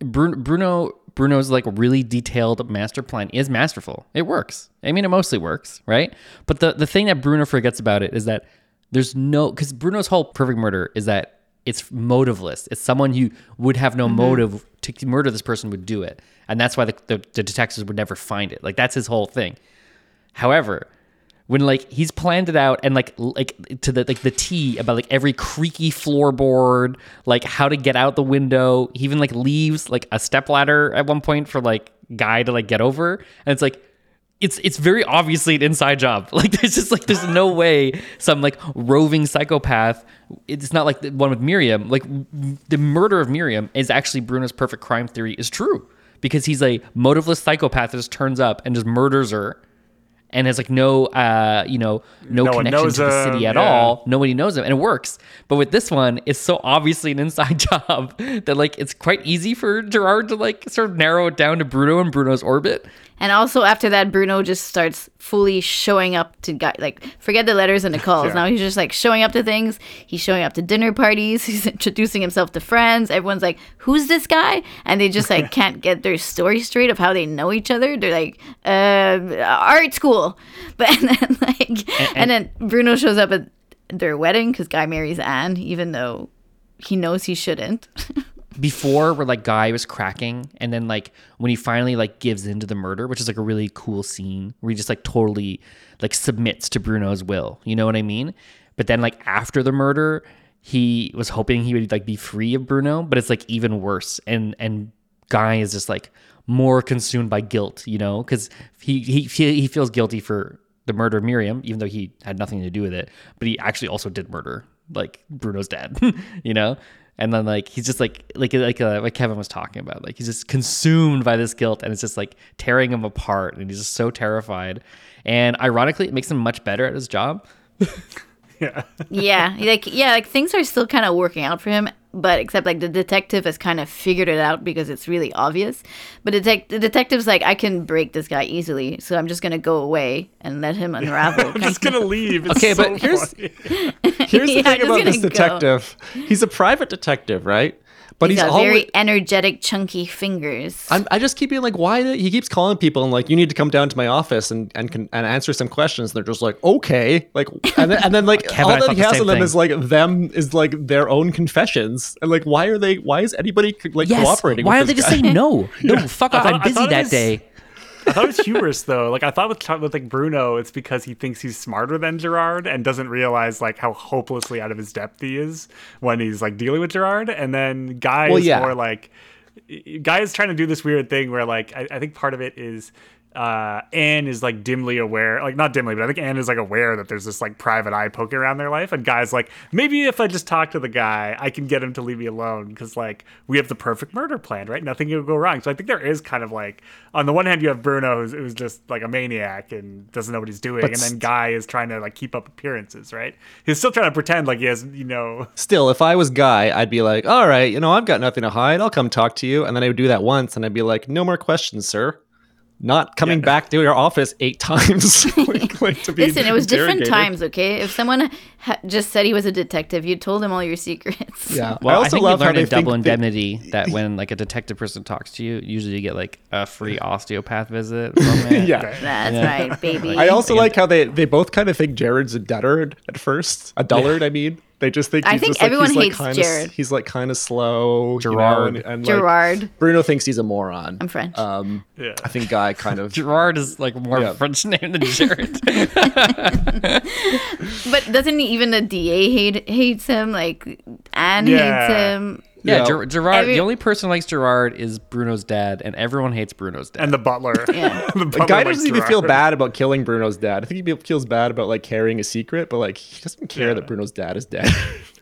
Bruno, Bruno Bruno's like really detailed master plan is masterful. It works. I mean, it mostly works, right? But the the thing that Bruno forgets about it is that there's no because Bruno's whole perfect murder is that it's motiveless. It's someone who would have no mm-hmm. motive to murder this person would do it, and that's why the, the, the detectives would never find it. Like that's his whole thing. However, when like he's planned it out and like like to the like the T about like every creaky floorboard, like how to get out the window. He even like leaves like a stepladder at one point for like guy to like get over, and it's like it's it's very obviously an inside job. Like there's just like there's no way some like roving psychopath. It's not like the one with Miriam. Like the murder of Miriam is actually Bruno's perfect crime theory is true because he's a motiveless psychopath that just turns up and just murders her and has like no uh you know no, No connection to the city him, at yeah. all. Nobody knows him and it works. But with this one it's so obviously an inside job that like it's quite easy for gerard to like sort of narrow it down to bruno and bruno's orbit and also after that, Bruno just starts fully showing up to guy like forget the letters and the calls. Yeah. Now he's just like showing up to things. He's showing up to dinner parties. He's introducing himself to friends. Everyone's like, "Who's this guy?" And they just like can't get their story straight of how they know each other. They're like, "Uh, art school," but and then like and, then Bruno shows up at their wedding because Guy marries Anne, even though he knows he shouldn't. Before where like guy was cracking and then like when he finally like gives into the murder which is like a really cool scene where he just like totally like submits to bruno's will. You know what i mean? But then like after the murder he was hoping he would like be free of bruno but it's like even worse. And and guy is just like more consumed by guilt you know? Because he, he he feels guilty for the murder of miriam even though he had nothing to do with it but he actually also did murder like bruno's dad you know and then like he's just like like like uh, like Kevin was talking about like he's just consumed by this guilt and it's just like tearing him apart and he's just so terrified. And ironically it makes him much better at his job Yeah. yeah, like yeah, like things are still kind of working out for him, but except like the detective has kind of figured it out because it's really obvious. But detec- the detective's like, I can break this guy easily, so I'm just gonna go away and let him unravel. I'm just gonna leave. It's Okay, so but here's- funny. Here's the Yeah, thing about this gonna go. detective. He's a private detective, right? But He's he's, got always. very energetic, chunky fingers. I'm, I just keep being like, why? Did, he keeps calling people and like, you need to come down to my office and and, can, and answer some questions. And they're just like, okay, like, and then, and then like Kevin, all that he has on them thing. is like them is like their own confessions. And like, why are they? Why is anybody like cooperating? why with are they this just guy? saying no no fuck off i'm busy that was- day I thought it was humorous though. Like I thought with with like Bruno, it's because he thinks he's smarter than Gerard and doesn't realize like how hopelessly out of his depth he is when he's like dealing with Gerard. And then Guy Well, is yeah. more like Guy is trying to do this weird thing where like I, I think part of it is uh Anne is like dimly aware, like not dimly, but I think Anne is like aware that there's this like private eye poking around their life, and Guy's like, maybe if I just talk to the guy, I can get him to leave me alone because like we have the perfect murder plan, right? Nothing will go wrong. So I think there is kind of like on the one hand you have Bruno who's, who's just like a maniac and doesn't know what he's doing, and then Guy is trying to like keep up appearances, right? He's still trying to pretend like he has, you know, Still, if I was Guy, I'd be like, all right, you know, I've got nothing to hide. I'll come talk to you. And then I would do that once, and I'd be like, no more questions, sir. Not coming back to your office eight times. like, like, to be Listen, it was different times, okay? If someone ha- just said he was a detective, you told him all your secrets. Yeah. Well, I, also think love how learned they in double think they- indemnity that when like a detective person talks to you, usually you get like a free osteopath visit. From it. yeah. That's right, baby. I also like how they they both kind of think Jared's a dullard at first. A dullard, I mean. They just think I he's think just like, everyone he's like hates kinda, Jared. He's like kind of slow. you know, Gerard. and, and, like, Gerard. Bruno thinks he's a moron. I'm French. Um, Yeah. I think Guy kind of. Gerard is like more Yeah. French name than Jared. But doesn't he, even the DA hate hates him? Like Anne Yeah. hates him. Yeah, Yeah. Ger- Gerard. Every- the only person who likes Gerard is Bruno's dad, and everyone hates Bruno's dad. And the butler. Yeah. the butler Guy doesn't even feel bad about killing Bruno's dad. I think he feels bad about like carrying a secret, but like he doesn't care Yeah. that Bruno's dad is dead.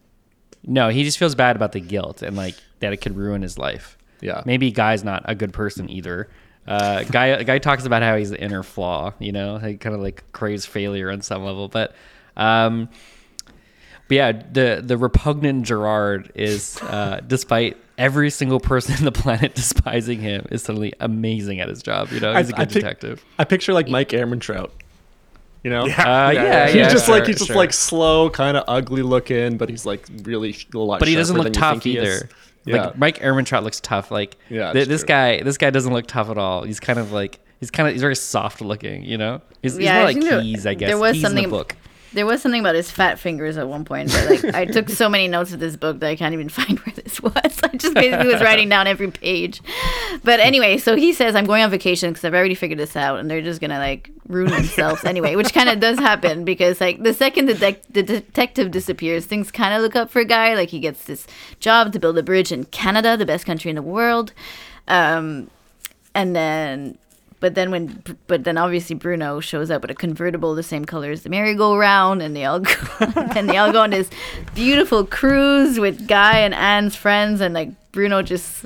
no, he just feels bad about the guilt and like that it could ruin his life. Yeah. maybe Guy's not a good person either. Uh, guy, guy talks about how he's the inner flaw. You know, he kind of like craves failure on some level, but. Um, but yeah, the the repugnant Gerard is, uh, despite every single person in the planet despising him, is suddenly amazing at his job. You know, he's a I good pic- detective. I picture like Mike Ehrmantraut. You know? Uh, yeah, yeah, He's yeah, just sure, like he's just sure. like slow, kind of ugly looking, but he's like really sh- a lot. but he doesn't look tough think he is. either. Yeah. Like Mike Ehrmantraut looks tough. Like Yeah, th- this true. guy, this guy doesn't look tough at all. He's kind of like he's kind of he's very soft looking. You know, he's, he's Yeah, more I like think Keyes, I guess. there was Keyes in something- the book. There was something about his fat fingers at one point, but like I took so many notes of this book that I can't even find where this was. I just basically was writing down every page. But anyway, so he says I'm going on vacation because I've already figured this out, and they're just gonna like ruin themselves anyway, which kind of does happen because like the second the, dec the detective disappears, things kind of look up for a guy. Like he gets this job to build a bridge in Canada, the best country in the world, um, and then but then when but then obviously Bruno shows up with a convertible the same color as the merry-go-round and they all go and they all go on this beautiful cruise with Guy and Anne's friends and like Bruno just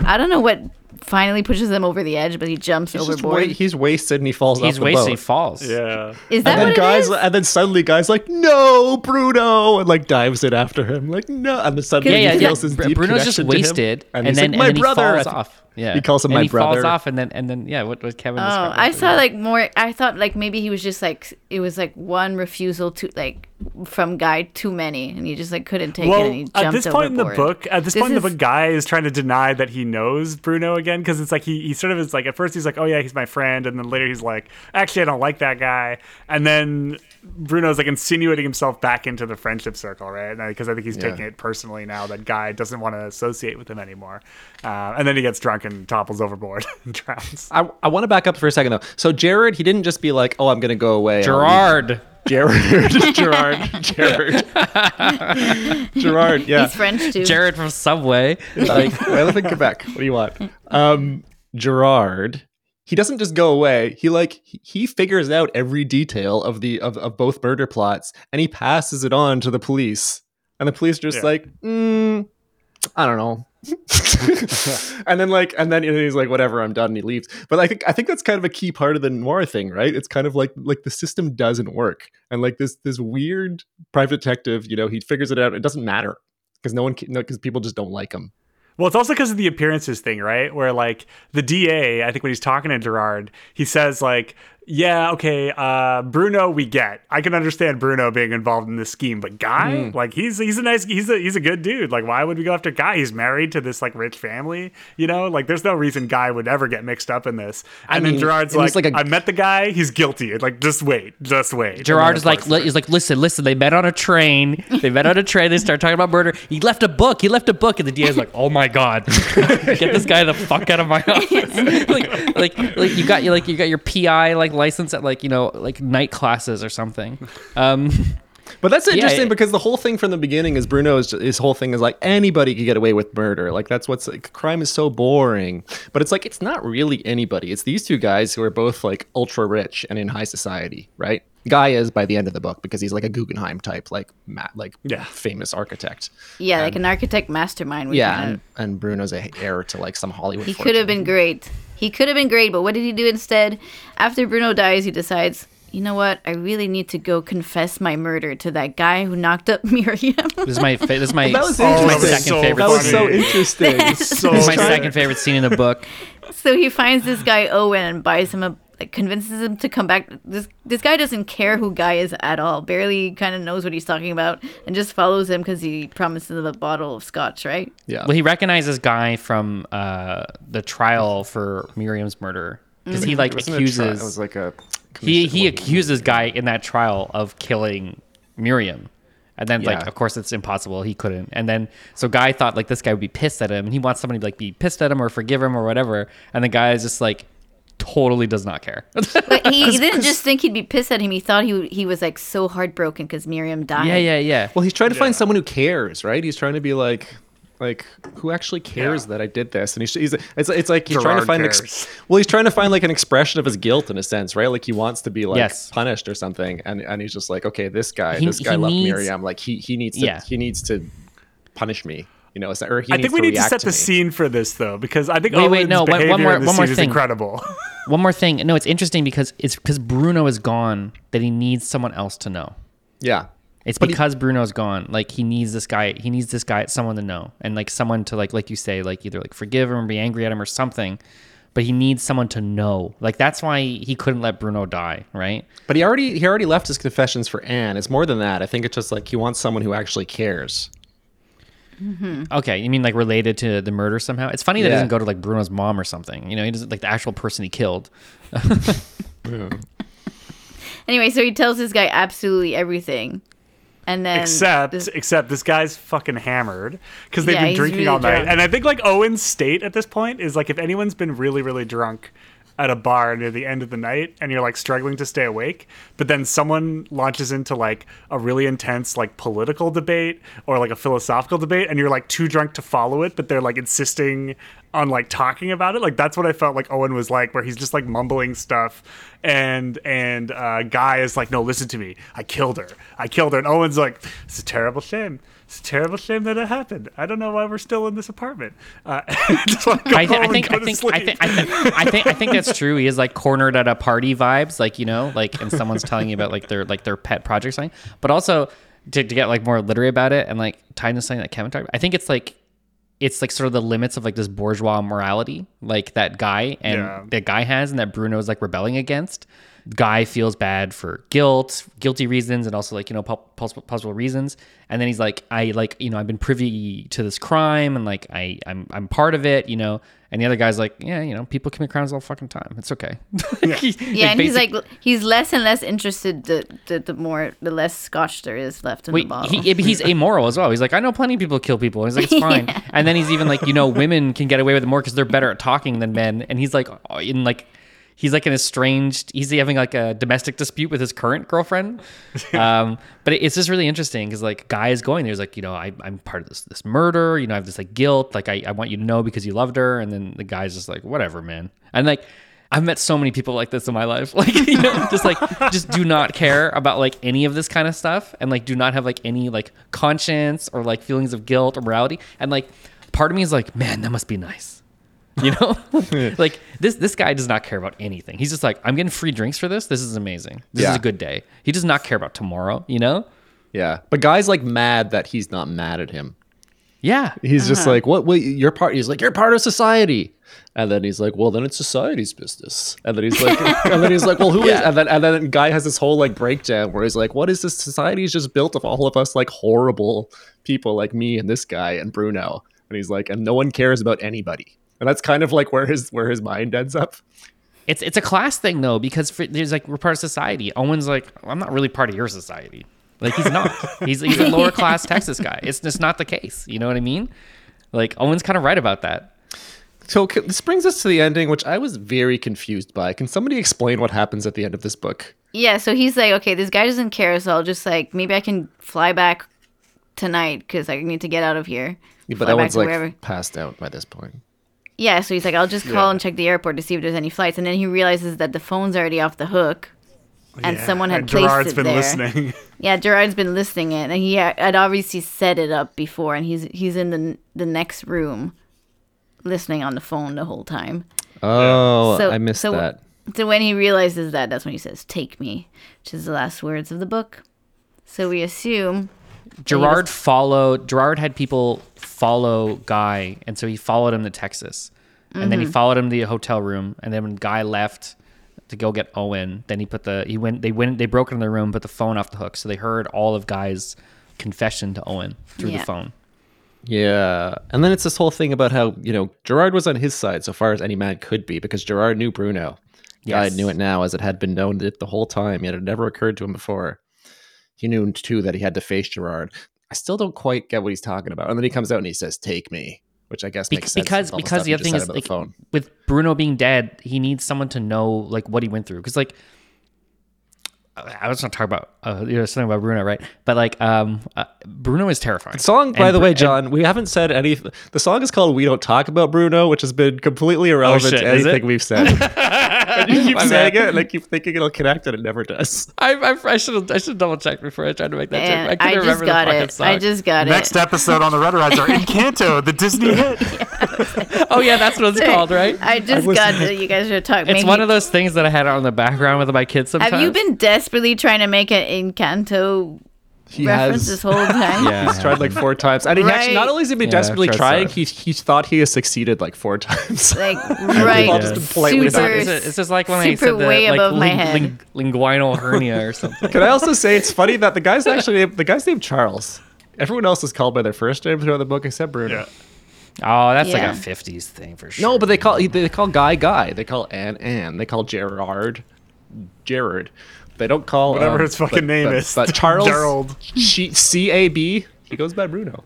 I don't know what finally pushes them over the edge but he jumps He's overboard. wa- he's wasted and he falls He's off the wasted. boat. He falls. Yeah. Is that and then what guys, it is? and then suddenly guys like no Bruno and like dives in after him like no, and then suddenly Yeah, yeah, he yeah. feels this Br- deep Bruno's just connection to him, wasted, and, he's then like, my and then brother he falls off. Yeah, he calls him and my he brother. falls off, and then and then yeah, what was Kevin? Oh, I was- saw like more. I thought like maybe he was just like it was like one refusal to like from Guy too many, and he just like couldn't take it, Well, and he jumped at this point in the book, at this, This point in the book, Guy is trying to deny that he knows Bruno again because it's like he, he sort of is like at first he's like, oh yeah, he's my friend, and then later he's like, actually I don't like that guy, and then Bruno's like insinuating himself back into the friendship circle, right? Because I think he's Yeah. taking it personally now that Guy doesn't want to associate with him anymore, uh, and then he gets drunk and topples overboard and drowns. I, I want to back up for a second though. So Jared, he didn't just be like, "Oh, I'm gonna go away." I'll leave." Gerard. Gerard, Gerard, Gerard, Gerard. Yeah, He's French too. Jared from Subway. like I live in Quebec. What do you want? Um, Gerard. He doesn't just go away. He like he- figures out every detail of the of, of both murder plots and he passes it on to the police. And the police are just Yeah. like, mm, I don't know. and then like and then he's like, whatever, I'm done, and he leaves. But I think I think that's kind of a key part of the noir thing, right? It's kind of like like the system doesn't work. And like this this weird private detective, you know, he figures it out. It doesn't matter. Because no one can, no, because people just don't like him. Well, it's also because of the appearances thing, right? Where like the DA, I think when he's talking to Gerard, he says like, "Yeah, okay, uh, Bruno, we get. I can understand Bruno being involved in this scheme, but Guy, like he's he's a nice, he's a he's a good dude. Like, why would we go after Guy? He's married to this like rich family, you know. Like, there's no reason Guy would ever get mixed up in this. And mean, then Gerard's like, he's like a- I met the guy. He's guilty. Like, just wait, just wait. And Gerard is like, li- he's like, listen, listen. They met on a train. They met on a train. They start talking about murder. He left a book. He left a book, and the DA is like, oh my god, get this guy the fuck out of my office. like, like, like you got you like you got your PI like license at like you know like night classes or something. Um, But that's interesting it- because the whole thing from the beginning is Bruno's his whole thing is like anybody could get away with murder. Like that's what's like crime is so boring. But it's like it's not really anybody. It's these two guys who are both like ultra rich and in high society, right? Guy is by the end of the book because he's like a Guggenheim type, like Matt, like Yeah. famous architect. yeah, like an architect mastermind. Yeah, and, and Bruno's a heir to like some Hollywood. He fortune. could have been great. He could have been great, but what did he do instead? After Bruno dies, he decides you know what? I really need to go confess my murder to that guy who knocked up Miriam. This is my fa- this is my, That was this my interesting. second so favorite. That was so interesting. So This is my second favorite scene in the book. so he finds this guy Owen and buys him a like convinces him to come back. This this guy doesn't care who Guy is at all. Barely kind of knows what he's talking about, and just follows him because he promises him a bottle of scotch, right? yeah. Well, he recognizes Guy from uh, the trial for Miriam's murder because he like Wasn't it a tri- accuses. It was like a. he he accuses Guy in that trial of killing Miriam. And then, like, of course, it's impossible. He couldn't. And then, so Guy thought like this guy would be pissed at him, and he wants somebody to like be pissed at him or forgive him or whatever. And the guy is just like totally does not care. But he, he didn't just think he'd be pissed at him. He thought he he was like so heartbroken because Miriam died. yeah, yeah, yeah. Well, he's trying to find someone who cares, right? He's trying to be like, like who actually cares Yeah. that I did this? And he's, he's it's, it's like he's trying to Gerard find an cares. ex- well, he's trying to find like an expression of his guilt in a sense, right? Like he wants to be like Yes. punished or something, and and he's just like, okay, this guy, He- this guy he loved needs- Miriam, like he he needs to Yeah. he needs to punish me, you know? Or he I think we need to react set the scene for this though, because I think Wait, Owen's wait, no, one- one behavior more- in this one more scene is thing. incredible. One more thing. No, it's interesting because it's because Bruno is gone that he needs someone else to know. Yeah, It's But he- because Bruno's gone. Like he needs this guy. He needs this guy, someone to know, and like someone to like, like you say, like either like forgive him or be angry at him or something. But he needs someone to know. Like that's why he couldn't let Bruno die, right? but he already he already left his confessions for Anne. It's more than that. I think it's just like he wants someone who actually cares. Mm-hmm. Okay, you mean like related to the murder somehow? It's funny that he doesn't go to like Bruno's mom or something. You know, he doesn't like the actual person he killed. Anyway, so he tells this guy absolutely everything, and then except this- except this guy's fucking hammered because they've Yeah, been drinking really all night drunk. and i think like owen's state at this point is like if anyone's been really really drunk at a bar near the end of the night and you're like struggling to stay awake but then someone launches into like a really intense like political debate or like a philosophical debate and you're like too drunk to follow it but they're like insisting on like talking about it. Like that's what i felt like owen was like where he's just like mumbling stuff and and uh guy is like no listen to me. I killed her. I killed her. And owen's like it's a terrible shame it's a terrible shame that it happened i don't know why we're still in this apartment uh just wanna go I, thi- home I and think go I to think I think I think I think I think that's true. He is like cornered at a party vibes, like you know, like and someone's telling you about like their like their pet project something. But also to, to get like more literary about it and like tie into something that Kevin talked about, I think it's like it's like sort of the limits of like this bourgeois morality, like that guy and Yeah. that guy has and that Bruno is like rebelling against. Guy feels bad for guilt, guilty reasons, and also like you know possible possible reasons. And then he's like, I like you know I've been privy to this crime and like I I'm I'm part of it, you know. And the other guy's like, yeah, you know, people commit crimes all fucking time. It's okay. yeah, and he's like he's less and less interested the the, the more the less scotch there is left in the bottle. he, he's amoral as well. He's like, I know plenty of people kill people. He's like, it's fine. And then he's even like, you know, women can get away with it more because they're better at talking than men. And he's like, uh, in like, he's like an estranged. He's having like a domestic dispute with his current girlfriend. Um, but it's just really interesting because like, guy is going there. He's like, you know, I, I'm part of this this murder. You know, I have this like guilt. Like, I, I want you to know because you loved her. And then the guy's just like, whatever, man. And like. I've met so many people like this in my life. Like, you know, just like, just do not care about like any of this kind of stuff and like do not have like any like conscience or like feelings of guilt or morality. And like, part of me is like, man, that must be nice. You know, like this this guy does not care about anything. He's just like, I'm getting free drinks for this. This is amazing. This is a good day. He does not care about tomorrow. You know? Yeah, but guy's like mad that he's not mad at him. Yeah. He's just uh-huh. like, what? What? You're part. He's like, you're part of society. And then he's like, well, then it's society's business. And then he's like, and then he's like, well, who is? And then and then guy has this whole like breakdown where he's like, what is this? Society is just built of all of us like horrible people like me and this guy and Bruno. And he's like, and no one cares about anybody. And that's kind of like where his where his mind ends up. It's it's a class thing though because for, there's like we're part of society. Owen's like I'm not really part of your society. Like he's not. he's he's a lower class Texas guy. It's just not the case. You know what I mean? Like Owen's kind of right about that. So this brings us to the ending, which I was very confused by. Can somebody explain what happens at the end of this book? yeah, so he's like, okay, this guy doesn't care, so I'll just like maybe I can fly back tonight because I need to get out of here. But Fly that back one's to like wherever. passed out by this point. Yeah, so he's like, I'll just call Yeah. and check the airport to see if there's any flights, and then he realizes that the phone's already off the hook, and Yeah, someone had and placed Gerard's it been there. listening Yeah, Gerard's been listening it, and he had had obviously set it up before, and he's he's in the the next room, listening on the phone the whole time. Oh, So- I missed so- that. So when he realizes that, that's when he says, "Take me," which is the last words of the book. So we assume Gerard followed. Gerard had people follow Guy, and so he followed him to Texas, and then he mm-hmm. followed him to the hotel room. And then when Guy left to go get Owen, then he put the he went. They went. They broke into the room, put the phone off the hook, so they heard all of Guy's confession to Owen through Yeah. the phone. Yeah. And then it's this whole thing about how, you know, Gerard was on his side so far as any man could be because Gerard knew Bruno. Guy Yes. knew it now as it had been known it the whole time, yet it never occurred to him before. He knew too that he had to face Gerard. I still don't quite get what he's talking about. And then he comes out and he says, Take me, which I guess makes sense. because because stuff the other thing is like the with Bruno being dead, he needs someone to know like what he went through. Because like I was not talking about uh, you know something about Bruno, right? But like um, uh, Bruno is terrifying. The song, by And the Bru- way, and- John, we haven't said anything. The song is called "We Don't Talk About Bruno," which has been completely irrelevant shit, to anything we've said. and you keep My saying it, and I keep thinking it'll connect, and it never does. I, I, I should I should double check before I tried to make that and joke. I I, couldn't just remember got the fucking it. song. I just got Next it. Next episode on the Red Riser, Encanto, the Disney hit. oh yeah, that's what it's called, right? I just was- got it. You guys should talk. It's Maybe- one of those things that I had on the background with my kids sometimes. Have you been desperately trying to make an Encanto He reference has. this whole time? Yeah, He's tried like four times, and he actually not only has he been Yeah, desperately trying, so. he he thought he has succeeded like four times. Like right, all just politely super, done. It's, it's just like when I super said the way like above my ling- head. ling- linguinal hernia or something. Can I also say it's funny that the guy's actually named, the guy's named Charles. Everyone else is called by their first name throughout the book except Bruno. Yeah. Oh, that's Yeah. like a '50s thing for sure. No, but they call they call Guy Guy. They call Anne Anne. They call Gerard Gerard. They don't call Whatever um, his fucking but- name but- is. But Charles Gerald. C A B. He goes by Bruno.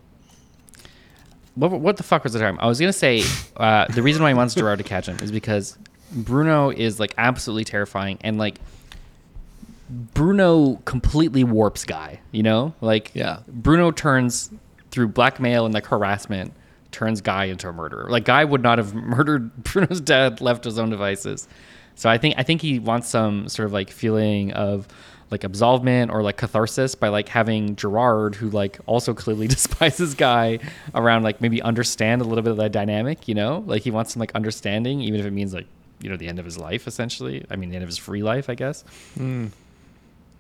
what, what the fuck was the time? I was gonna say uh, the reason why he wants Gerard to catch him is because Bruno is like absolutely terrifying and like Bruno completely warps Guy. You know, like Yeah. Bruno turns through blackmail and like harassment turns Guy into a murderer. Like Guy would not have murdered Bruno's dad left his own devices. So I think I think he wants some sort of like feeling of like absolvement or like catharsis by like having Gerard, who like also clearly despises Guy, around like maybe understand a little bit of that dynamic. You know, like he wants some like understanding, even if it means like you know the end of his life essentially. I mean the end of his free life, I guess. Hmm.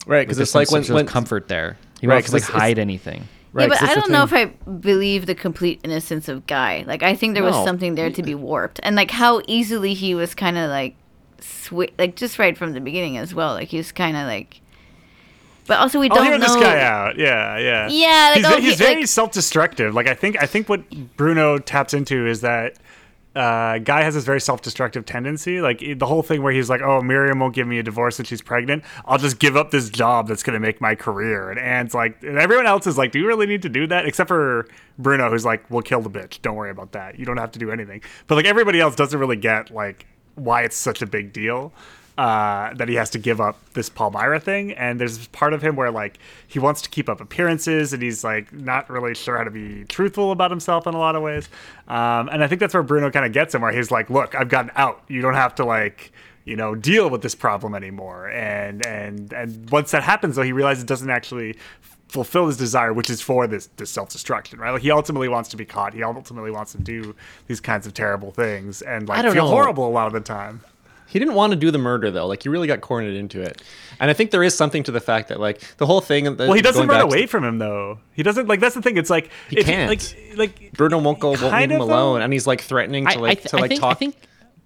Right, Because because it's like when, when comfort there. He Right, wants to like hide anything. Right, yeah, but I don't know if. I believe the complete innocence of Guy. Like, I think there was something there to be warped, and like how easily he was kind of like, swi- like just right from the beginning as well. Like he was kind of like, but also we oh, I'll don't hear know. this guy out. Yeah, yeah. Yeah, like, he's, oh, he's he- very like- self-destructive. Like I think, I think what Bruno taps into is that uh, guy has this very self-destructive tendency. Like the whole thing where he's like, "Oh, Miriam won't give me a divorce and she's pregnant. I'll just give up this job that's going to make my career." And Anne's like, and everyone else is like, "Do you really need to do that?" Except for Bruno, who's like, "We'll kill the bitch. Don't worry about that. You don't have to do anything." But like everybody else doesn't really get like why it's such a big deal uh, that he has to give up this Palmyra thing. And there's this part of him where like he wants to keep up appearances and he's like not really sure how to be truthful about himself in a lot of ways. Um, and I think that's where Bruno kind of gets him, where he's like, "Look, I've gotten out. You don't have to like." You know, deal with this problem anymore, and and and once that happens, though, he realizes it doesn't actually fulfill his desire, which is for this this self destruction, right? Like he ultimately wants to be caught. He ultimately wants to do these kinds of terrible things and like feel know. horrible a lot of the time. He didn't want to do the murder though. Like he really got cornered into it, and I think there is something to the fact that like the whole thing. Well, he doesn't run away from him though. He doesn't like that's the thing. It's like He can't. Like like Bruno won't go, won't leave him alone, though. and he's like threatening I, to I, like th- to I like think, talk I think,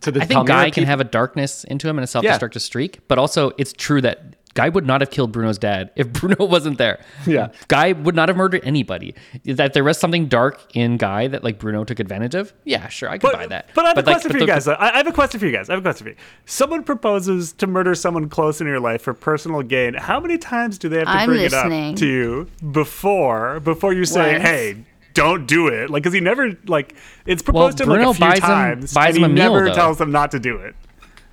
to the I think Palmyra Guy can have a darkness into him and a self-destructive streak, but also it's true that Guy would not have killed Bruno's dad if Bruno wasn't there. Yeah. Guy would not have murdered anybody. That there was something dark in Guy that like Bruno took advantage of. Yeah, sure, I could but, buy that. but I have a question but for you the- guys. though. I, I have a question for you guys. I have a question for you. Someone proposes to murder someone close in your life for personal gain. How many times do they have to I'm bring listening. it up to you before before you say, Once. "Hey, don't do it"? Like, because he never like it's proposed to him Bruno like a few buys him- times, buys and him he a meal, never though. tells them not to do it.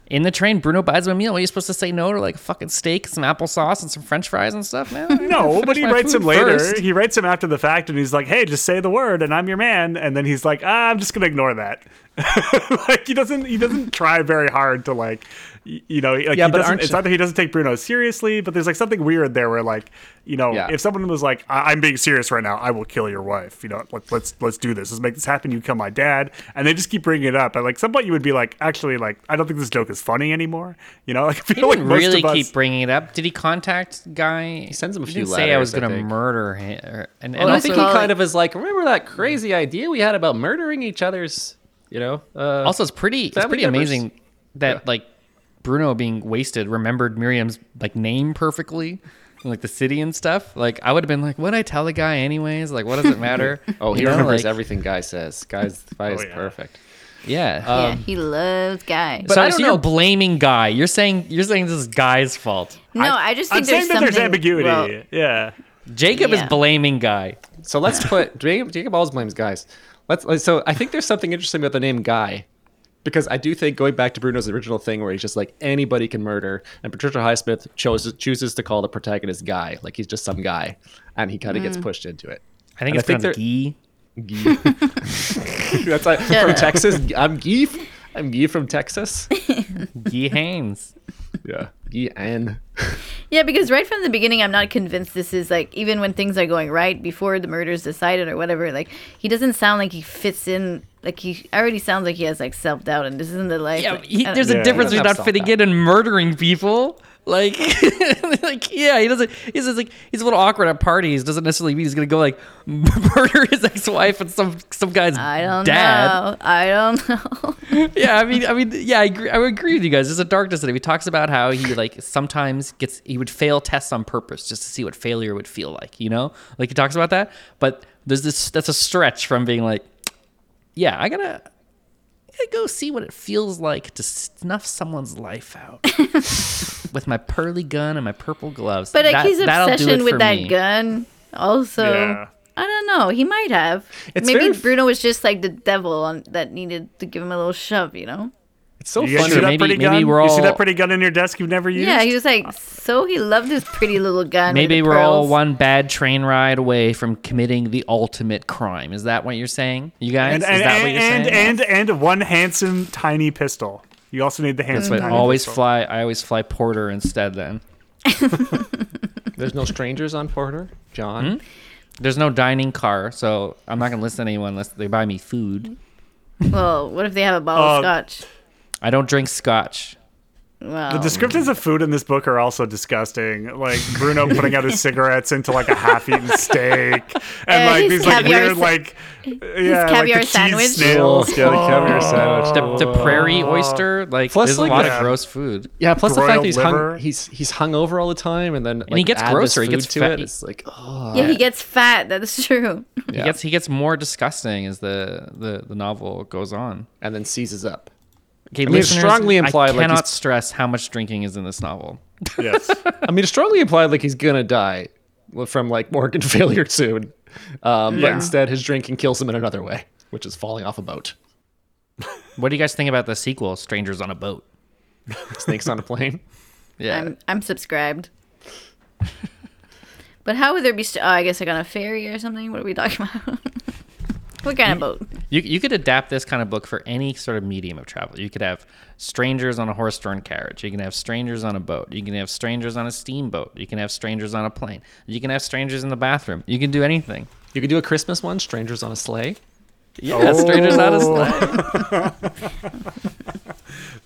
In the train, Bruno buys him a meal. Are you supposed to say no to like a fucking steak, some applesauce, and some French fries and stuff, man? No, but he writes him later. first. He writes him after the fact, and he's like, "Hey, just say the word, and I'm your man." And then he's like, ah, "I'm just gonna ignore that." like he doesn't he doesn't try very hard to like you know like Yeah, he but doesn't, aren't it's you- either he doesn't take Bruno seriously but there's like something weird there where like you know Yeah. if someone was like I- I'm being serious right now I will kill your wife you know let, let's let's do this let's make this happen you kill my dad and they just keep bringing it up and like some point you would be like actually like I don't think this joke is funny anymore you know like I He feel like didn't most really of us keep bringing it up. Did he contact Guy? He sends him a he few didn't say I was going to think. murder him. And, and And I think he kind it- of is like, remember that crazy idea we had about murdering each other's, you know? Uh, also it's pretty it's pretty members. amazing that Yeah. like Bruno being wasted remembered Miriam's like name perfectly. and, Like the city and stuff. Like I would have been like, what I tell the guy anyways? Like, what does it matter? oh, he You know, remembers like, everything Guy says. Guy's Guy is yeah. perfect. Yeah. yeah, he loves guys. so, I don't so you're know. blaming Guy. You're saying you're saying this is Guy's fault. no, I, just think I'm saying that there's ambiguity well, yeah Jacob is blaming Guy. So let's put Jacob, Jacob always blames guys. Let's let's- so I think there's something interesting about the name Guy. Because I do think going back to Bruno's original thing where he's just like anybody can murder, and Patricia Highsmith chose, chooses to call the protagonist Guy, like he's just some guy, and he kind of gets hmm. pushed into it. I think And it's I think pronounced they're- That's like Shut from up. Texas. I'm Guy. I'm Guy from Texas. Guy Haines. Yeah, Guy and Yeah, because right from the beginning, I'm not convinced this is like even when things are going right before the murder's decided or whatever. Like he doesn't sound like he fits in. Like he already sounds like he has like self doubt, and this isn't the life. Yeah, like, he, I don't- there's Yeah. a difference between doesn't fitting in and murdering people. Like, like yeah, he doesn't. He's just like he's a little awkward at parties. Doesn't necessarily mean he's gonna go like murder his ex-wife and some some guy's I don't dad. know. I don't know. Yeah, I mean, I mean, yeah, I agree. I would agree with you guys. There's a darkness in it. He talks about how he like sometimes gets he would fail tests on purpose just to see what failure would feel like. You know, like he talks about that. But there's this that's a stretch from being like, yeah. I gotta go see what it feels like to snuff someone's life out with my pearly gun and my purple gloves. But like That- his that'll do it obsession with that me. gun, also. Yeah. I don't know. He might have. It's Maybe very- Bruno was just like the devil on, that needed to give him a little shove. You know? it's so you funny. see that Maybe- pretty maybe gun we're you see that pretty gun in your desk you've never used Yeah. He was like, so he loved his pretty little gun. Maybe we're all one bad train ride away from committing the ultimate crime. Is that what you're saying, you guys? and Is that and, what you're saying? and, saying? and and one handsome tiny pistol. You also need the handsome but tiny always pistol. fly. I always fly Porter instead. Then There's no strangers on Porter, John. there's no dining car, so I'm not gonna listen to anyone unless they buy me food. Well, what if they have a bottle Uh, of scotch? I don't drink scotch. Well, The descriptions of food in this book are also disgusting. Like Bruno putting out his cigarettes into like a half-eaten steak, and Uh, like his these like weird sa- like yeah, like caviar the cheese sandwich. snails. Oh, yeah, the caviar sandwich. The, the prairie oyster, like Plus, there's like, a lot yeah. of gross food. Yeah, plus the fact that he's liver. hung, he's he's hung over all the time, and then like, he gets add grosser, he gets to fat- it. It's like, oh, yeah, he gets fat. That's true. He gets he gets more disgusting as the the, the novel goes on. and then seizes up. Okay, mean, it's listeners, strongly implied, I cannot he's- stress how much drinking is in this novel. Yes. I mean, it's strongly implied like he's gonna die from like organ failure soon, um, but instead his drinking kills him in another way, which is falling off a boat, What do you guys think about the sequel, Strangers on a Boat? snakes on a plane. Yeah. I'm I'm subscribed. but how would there be? St- oh, I guess like on a ferry or something. What are we talking about? What kind of boat? You, you could adapt this kind of book for any sort of medium of travel. You could have strangers on a horse-drawn carriage. You can have strangers on a boat. You can have strangers on a steamboat. You can have strangers on a plane. You can have strangers in the bathroom. You can do anything. You could do a Christmas one, strangers on a sleigh. Yeah, strangers on a Oh. sleigh.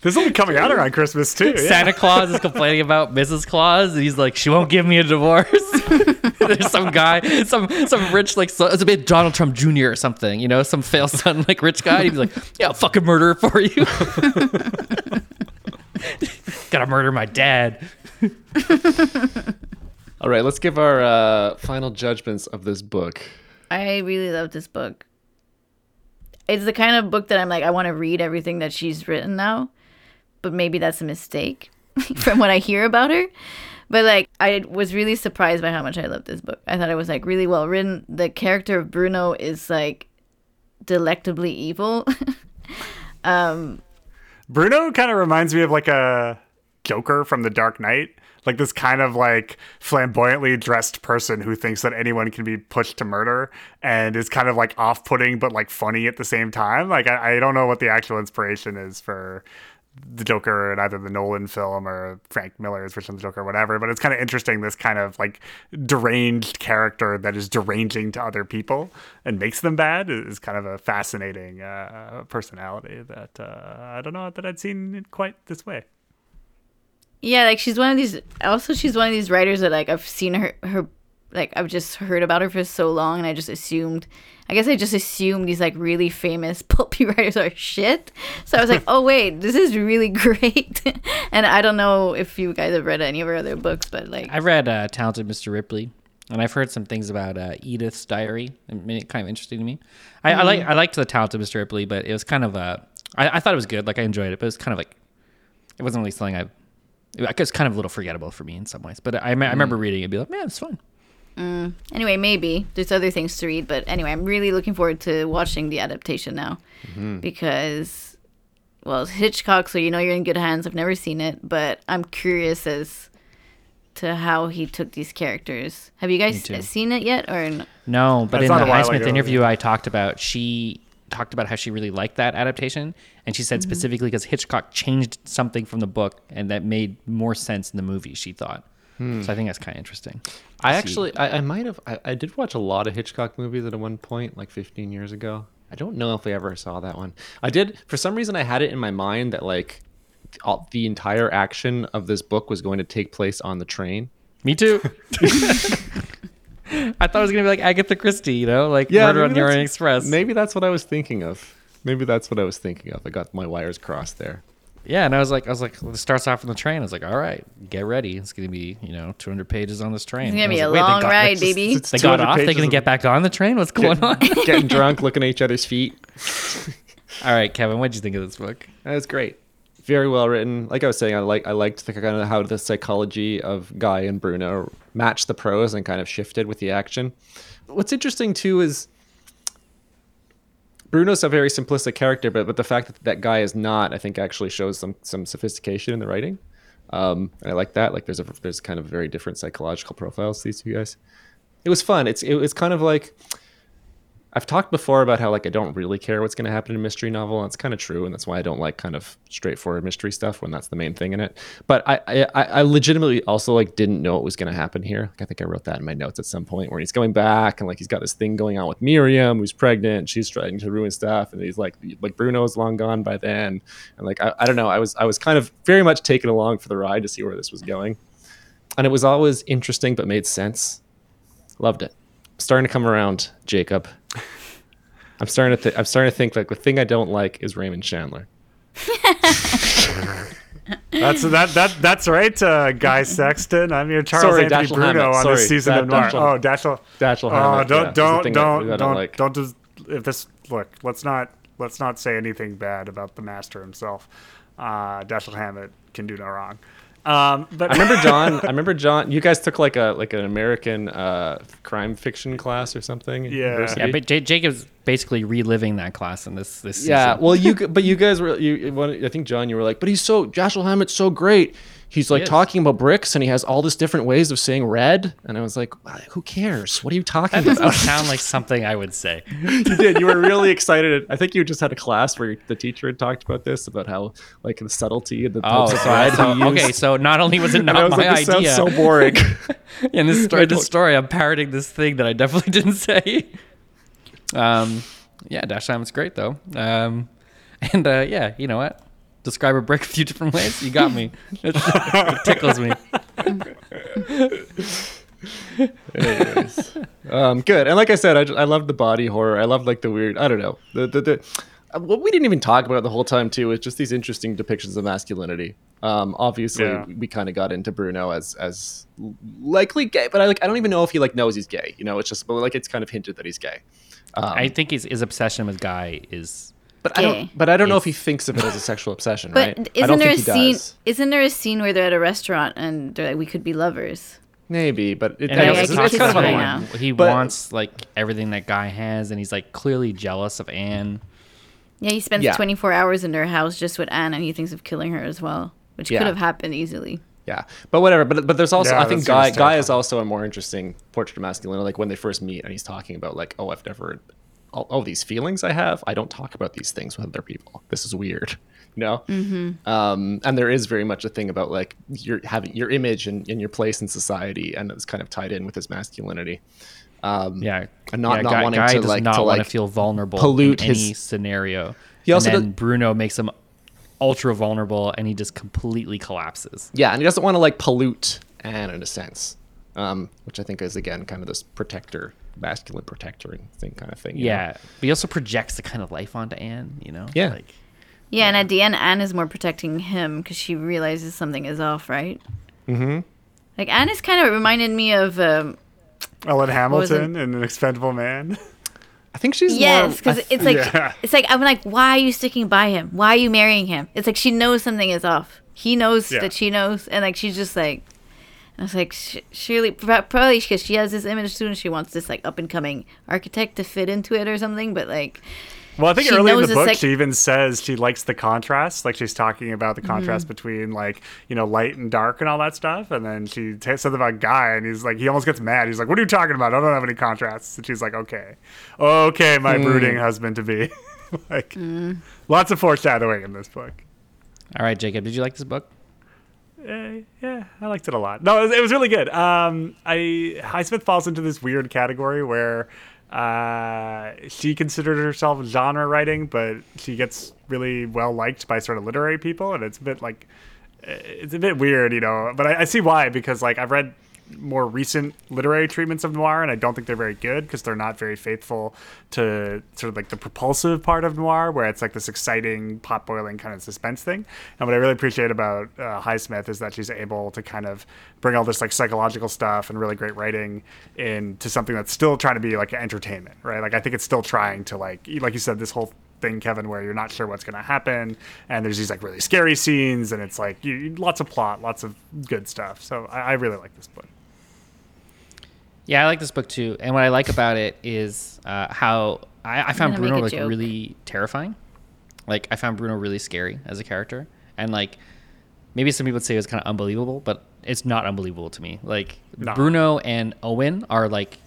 this will be coming out around Christmas too. Yeah. Santa Claus is complaining about Mrs. Claus, and he's like, "She won't give me a divorce." There's some guy, some some rich like so, it's a bit Donald Trump Jr. or something, you know, some fail son like rich guy. He'd be like, "Yeah, I'll fucking murder for you." Gotta murder my dad. All right, let's give our uh, final judgments of this book. I really love this book. It's the kind of book that I'm like, I want to read everything that she's written now, but maybe that's a mistake from what I hear about her. But like, I was really surprised by how much I loved this book. I thought it was like really well written. The character of Bruno is like delectably evil. Um, Bruno kind of reminds me of like a Joker from The Dark Knight. Like this kind of like flamboyantly dressed person who thinks that anyone can be pushed to murder and is kind of like off putting but like funny at the same time. Like I, I don't know what the actual inspiration is for the Joker in either the Nolan film or Frank Miller's version of the Joker or whatever. But it's kind of interesting this kind of like deranged character that is deranging to other people and makes them bad is kind of a fascinating uh, personality that uh, I don't know that I'd seen it quite this way. Yeah, like she's one of these. Also, she's one of these writers that like I've seen her her like I've just heard about her for so long, and I just assumed. I guess I just assumed these like really famous pulpy writers are shit. So I was like, oh wait, this is really great. and I don't know if you guys have read any of her other books, but like I've read uh, Talented Mr. Ripley, and I've heard some things about uh, Edith's Diary. It made it kind of interesting to me. I, I like I liked the Talented Mr. Ripley, but it was kind of uh, I, I thought it was good. Like I enjoyed it, but it was kind of like it wasn't really something I. It was kind of a little forgettable for me in some ways, but I, I remember reading it and be like, man, it's fun. Anyway, maybe there's other things to read, but anyway, I'm really looking forward to watching the adaptation now because, well, it's Hitchcock, so you know you're in good hands. I've never seen it, but I'm curious as to how he took these characters. Have you guys seen it yet, or n- No, but I in the it a Highsmith ago, interview I talked about, she talked about how she really liked that adaptation, and she said Mm-hmm. specifically because Hitchcock changed something from the book, and that made more sense in the movie. She thought. Hmm. So I think that's kind of interesting. I actually, I, I might have, I, I did watch a lot of Hitchcock movies at one point, like 15 years ago. I don't know if I ever saw that one. I did, for some reason, I had it in my mind that like all, the entire action of this book was going to take place on the train. Me too. I thought it was gonna be like Agatha Christie, you know, like Murder on the Orient Express. Maybe that's what I was thinking of. Maybe that's what I was thinking of. I got my wires crossed there. Yeah, and I was like, I was like, well, it starts off on the train. I was like, all right, get ready. It's gonna be, you know, 200 pages on this train. it's gonna And be I a was like, wait, long got- ride, just- baby? it's They got off. They're gonna get back on the train. What's going on? Getting drunk, looking at each other's feet. all right, Kevin, what did you think of this book? That's great. Very well written. Like I was saying, I like I liked the kind of how the psychology of Guy and Bruno matched the prose and kind of shifted with the action. What's interesting too is Bruno's a very simplistic character, but but the fact that that guy is not, I think, actually shows some some sophistication in the writing. Um, and I like that. Like there's a there's kind of very different psychological profiles to these two guys. It was fun. It's it was kind of like I've talked before about how like I don't really care what's going to happen in a mystery novel, and it's kind of true, and that's why I don't like kind of straightforward mystery stuff when that's the main thing in it. But I I, I- legitimately also like didn't know what was going to happen here. Like I think I wrote that in my notes at some point where he's going back and like he's got this thing going on with Miriam who's pregnant, she's trying to ruin stuff, and he's like like Bruno's long gone by then, and like I, I don't know, I was I was kind of very much taken along for the ride to see where this was going, and it was always interesting but made sense. Loved it. Starting to come around, Jacob. I'm starting to th- I'm starting to think like the thing I don't like is Raymond Chandler. That's that that that's right, uh, Guy Sexton. I'm your Charles Sorry, Anthony Dashiell Bruno Hammett. on Sorry, this season of Noir. Dashiell- Oh, Dashiell. Dashiell Oh, Hammett, yeah, don't the don't don't I don't don't like. don't just if this look. Let's not let's not say anything bad about the master himself. Uh, Dashiell Hammett can do no wrong. Um, but I remember John. I remember John. You guys took like a like an American uh, crime fiction class or something. Yeah. university? Yeah, but J- Jacob's basically reliving that class in this this yeah. season. Well, you but you guys were you. I think John, you were like, but he's so Joshua Hammett's so great. He's like is. talking about bricks and he has all this different ways of saying red. And I was like, who cares? What are you talking that about? sound like something I would say. you did. You were really excited. I think you just had a class where the teacher had talked about this about how like the subtlety of the Oh, so, red so- okay. So not only was it not was my like, this idea, sounds so boring. in this story, this story i'm parroting this thing that I definitely didn't say. Um, yeah, Dash Time is great though. Um, and uh, yeah, you know what? Describe a brick a few different ways. You got me. It, it tickles me. Anyways, um, good. And like I said, I, ju- I love the body horror. I love like the weird. I don't know. The the, the uh, what we didn't even talk about the whole time too is just these interesting depictions of masculinity. Um, obviously, Yeah. we kind of got into Bruno as as likely gay, but I like I don't even know if he like knows he's gay. You know, it's just but like it's kind of hinted that he's gay. Um, I think his, his obsession with Guy is but I don't. But I don't know if he thinks of it as a sexual obsession, But right? I isn't don't there a think he scene? does. Isn't there a scene where they're at a restaurant and they're like, "We could be lovers"? Maybe, but it, I I it's, it's kind of right now. he But- wants like everything that Guy has, and he's like clearly jealous of Anne. Yeah, he spends Yeah. 24 hours in their house just with Anne, and he thinks of killing her as well. which Yeah. could have happened easily. Yeah, but whatever. But but there's also Yeah, I think Guy Guy is also a more interesting portrait of masculinity. Like when they first meet and he's talking about like, oh, I've never, all, all these feelings I have. I don't talk about these things with other people. This is weird, you know. Mm-hmm. Um, and there is very much a thing about like your having your image and, and your place in society, and it's kind of tied in with his masculinity. Um, Yeah, and not- yeah, not guy, wanting guy to, does like- not to, want like, to feel vulnerable pollute in his- any scenario. He also and then does- Bruno makes him ultra vulnerable, and he just completely collapses. Yeah, and he doesn't want to like pollute Anne in a sense, um, which I think is again kind of this protector, masculine protector and thing kind of thing. you know? Yeah, but he also projects the kind of life onto Anne. You know. Yeah. Like, Yeah, and at the end, Anne is more protecting him because she realizes something is off, right? Mm-hmm. Like Anne is kind of reminded me of um, Ellen? Hamilton in An Expendable Man. I think she's yes, because I- it's like Yeah. it's like I'm like, why are you sticking by him? Why are you marrying him? It's like she knows something is off. He knows Yeah. that she knows, and like she's just like, I was like, surely, probably because she has this image too, and she wants this like up and coming architect to fit into it or something. But like, Well, I think She early in knows the the book, sec- she even says she likes the contrast. Like she's talking about the Mm-hmm. contrast between like you know light and dark and all that stuff. And then she t- says about Guy, and he's like, he almost gets mad. He's like, "What are you talking about? I don't have any contrasts." And she's like, "Okay, okay, my Mm. brooding husband to be." like, lots of foreshadowing in this book. all right, Jacob, did you like this book? Eh, yeah, I liked it a lot. No, it was, it was really good. Um, I Highsmith falls into this weird category where uh, she considered herself genre writing, but she gets really well liked by sort of literary people, and it's a bit like eh, it's a bit weird, you know. But I, I see why because like I've read more recent literary treatments of noir, and I don't think they're very good because they're not very faithful to sort of like the propulsive part of noir, where it's like this exciting, pot boiling kind of suspense thing. And what I really appreciate about uh, Highsmith is that she's able to kind of bring all this like psychological stuff and really great writing into something that's still trying to be like entertainment, right? Like I think it's still trying to like, like you said, this whole thing, Kevin, where you're not sure what's going to happen, and there's these like really scary scenes, and it's like you, lots of plot, lots of good stuff. So I, I really like this book. Yeah, I like this book too. And what I like about it is uh, how I, I found Bruno like joke. really terrifying. Like I found Bruno really scary as a character, and like maybe some people would say it was kind of unbelievable, but it's not unbelievable to me. Like No. Bruno and Owen are like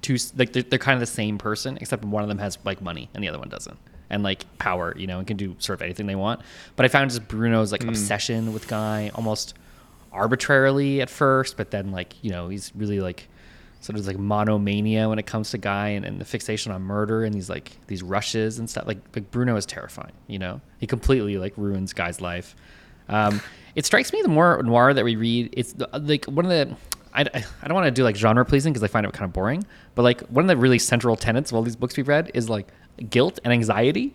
two like they're, they're kind of the same person, except one of them has like money and the other one doesn't. And like power, you know, and can do sort of anything they want. But I found just Bruno's like obsession with Guy almost arbitrarily at first, but then like you know he's really like sort of like monomania when it comes to Guy and, and the fixation on murder and these like these rushes and stuff. Like like Bruno is terrifying. You know, he completely like ruins Guy's life. Um, it strikes me the more noir that we read, it's the, like one of the. I, I don't want to do like genre pleasing because I find it kind of boring, but like one of the really central tenets of all these books we've read is like guilt and anxiety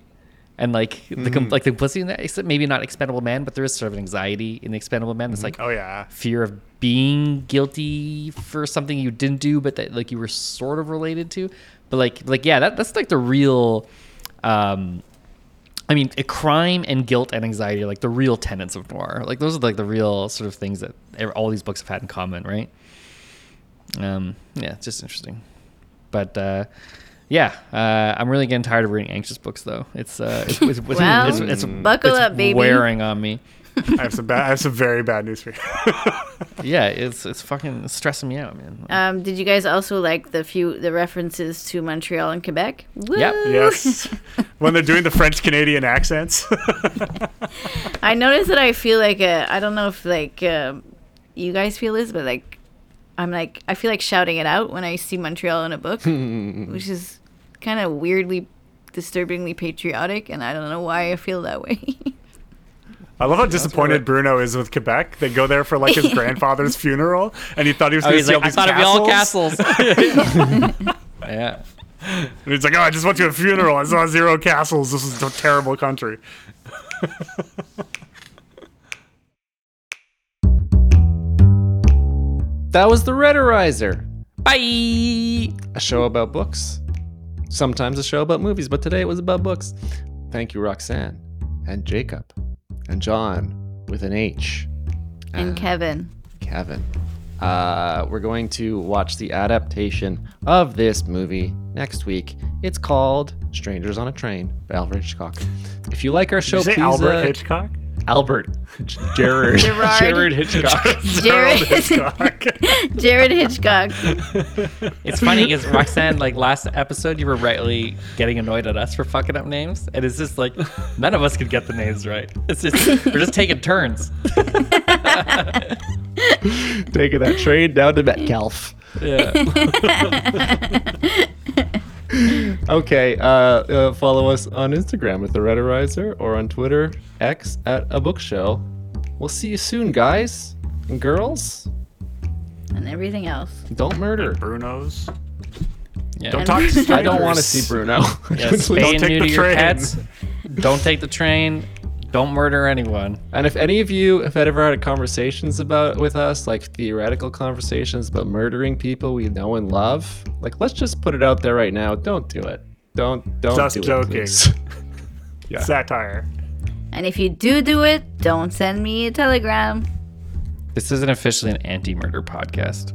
and like the com- like the complicity in that. Except maybe not expendable man, but there is sort of an anxiety in the expendable man. It's like Oh yeah, fear of being guilty for something you didn't do, but that like you were sort of related to. But like like yeah, that that's like the real. Um, I mean, a crime and guilt and anxiety are like the real tenets of noir. Like those are like the real sort of things that all these books have had in common, right? Um, yeah, it's just interesting. But uh, yeah, uh, I'm really getting tired of reading anxious books, though. It's uh, it's, it's, it's, Well, it's, it's, buckle it's up, baby. wearing on me. I have some bad, I have some very bad news for you. Yeah, it's it's fucking stressing me out, man. um, did you guys also like the few the references to Montreal and Quebec? Woo! Yep. yes, when they're doing the French Canadian accents. I noticed that I feel like uh, I don't know if like um, you guys feel this, but like I'm like I feel like shouting it out when I see Montreal in a book, which is kind of weirdly, disturbingly patriotic, and I don't know why I feel that way. I love how disappointed Bruno is with Quebec. They go there for like his grandfather's funeral, and he thought he was Oh, going to he's see like, all I these thought it'd be all castles. castles. yeah. And he's like, "Oh, I just went to a funeral. I saw zero castles. This is a terrible country." That was the Rederizer, Bye. a show about books. Sometimes a show about movies, but today it was about books. Thank you, Roxanne, and Jacob, and John with an H, and Kevin, Kevin. Uh, we're going to watch the adaptation of this movie next week. It's called Strangers on a Train by Alfred Hitchcock. If you like our Did show, you say please. Albert uh, Hitchcock? Albert, Jared, Gerard. Jared Hitchcock. Jared, Hitchcock. Jared Hitchcock. It's funny because Roxanne, like last episode, you were rightly getting annoyed at us for fucking up names, and it's just like none of us could get the names right. It's just we're just taking turns. Taking that train down to Metcalf. Yeah. Okay, uh, uh, follow us on Instagram at the Rederizer or on Twitter X at a book show. We'll see you soon, guys and girls. And everything else. Don't murder. Bruno's. yeah. Don't talk to strangers. I don't want to see Bruno. Yeah, Please. spay and take neuter the your train. pets. Don't take the train. Don't murder anyone. And if any of you have ever had conversations about with us, like theoretical conversations about murdering people we know and love, like let's just put it out there right now. Don't do it. Don't don't Just do joking. it. Yeah. Satire. And if you do do it, don't send me a telegram. This isn't officially an anti-murder podcast.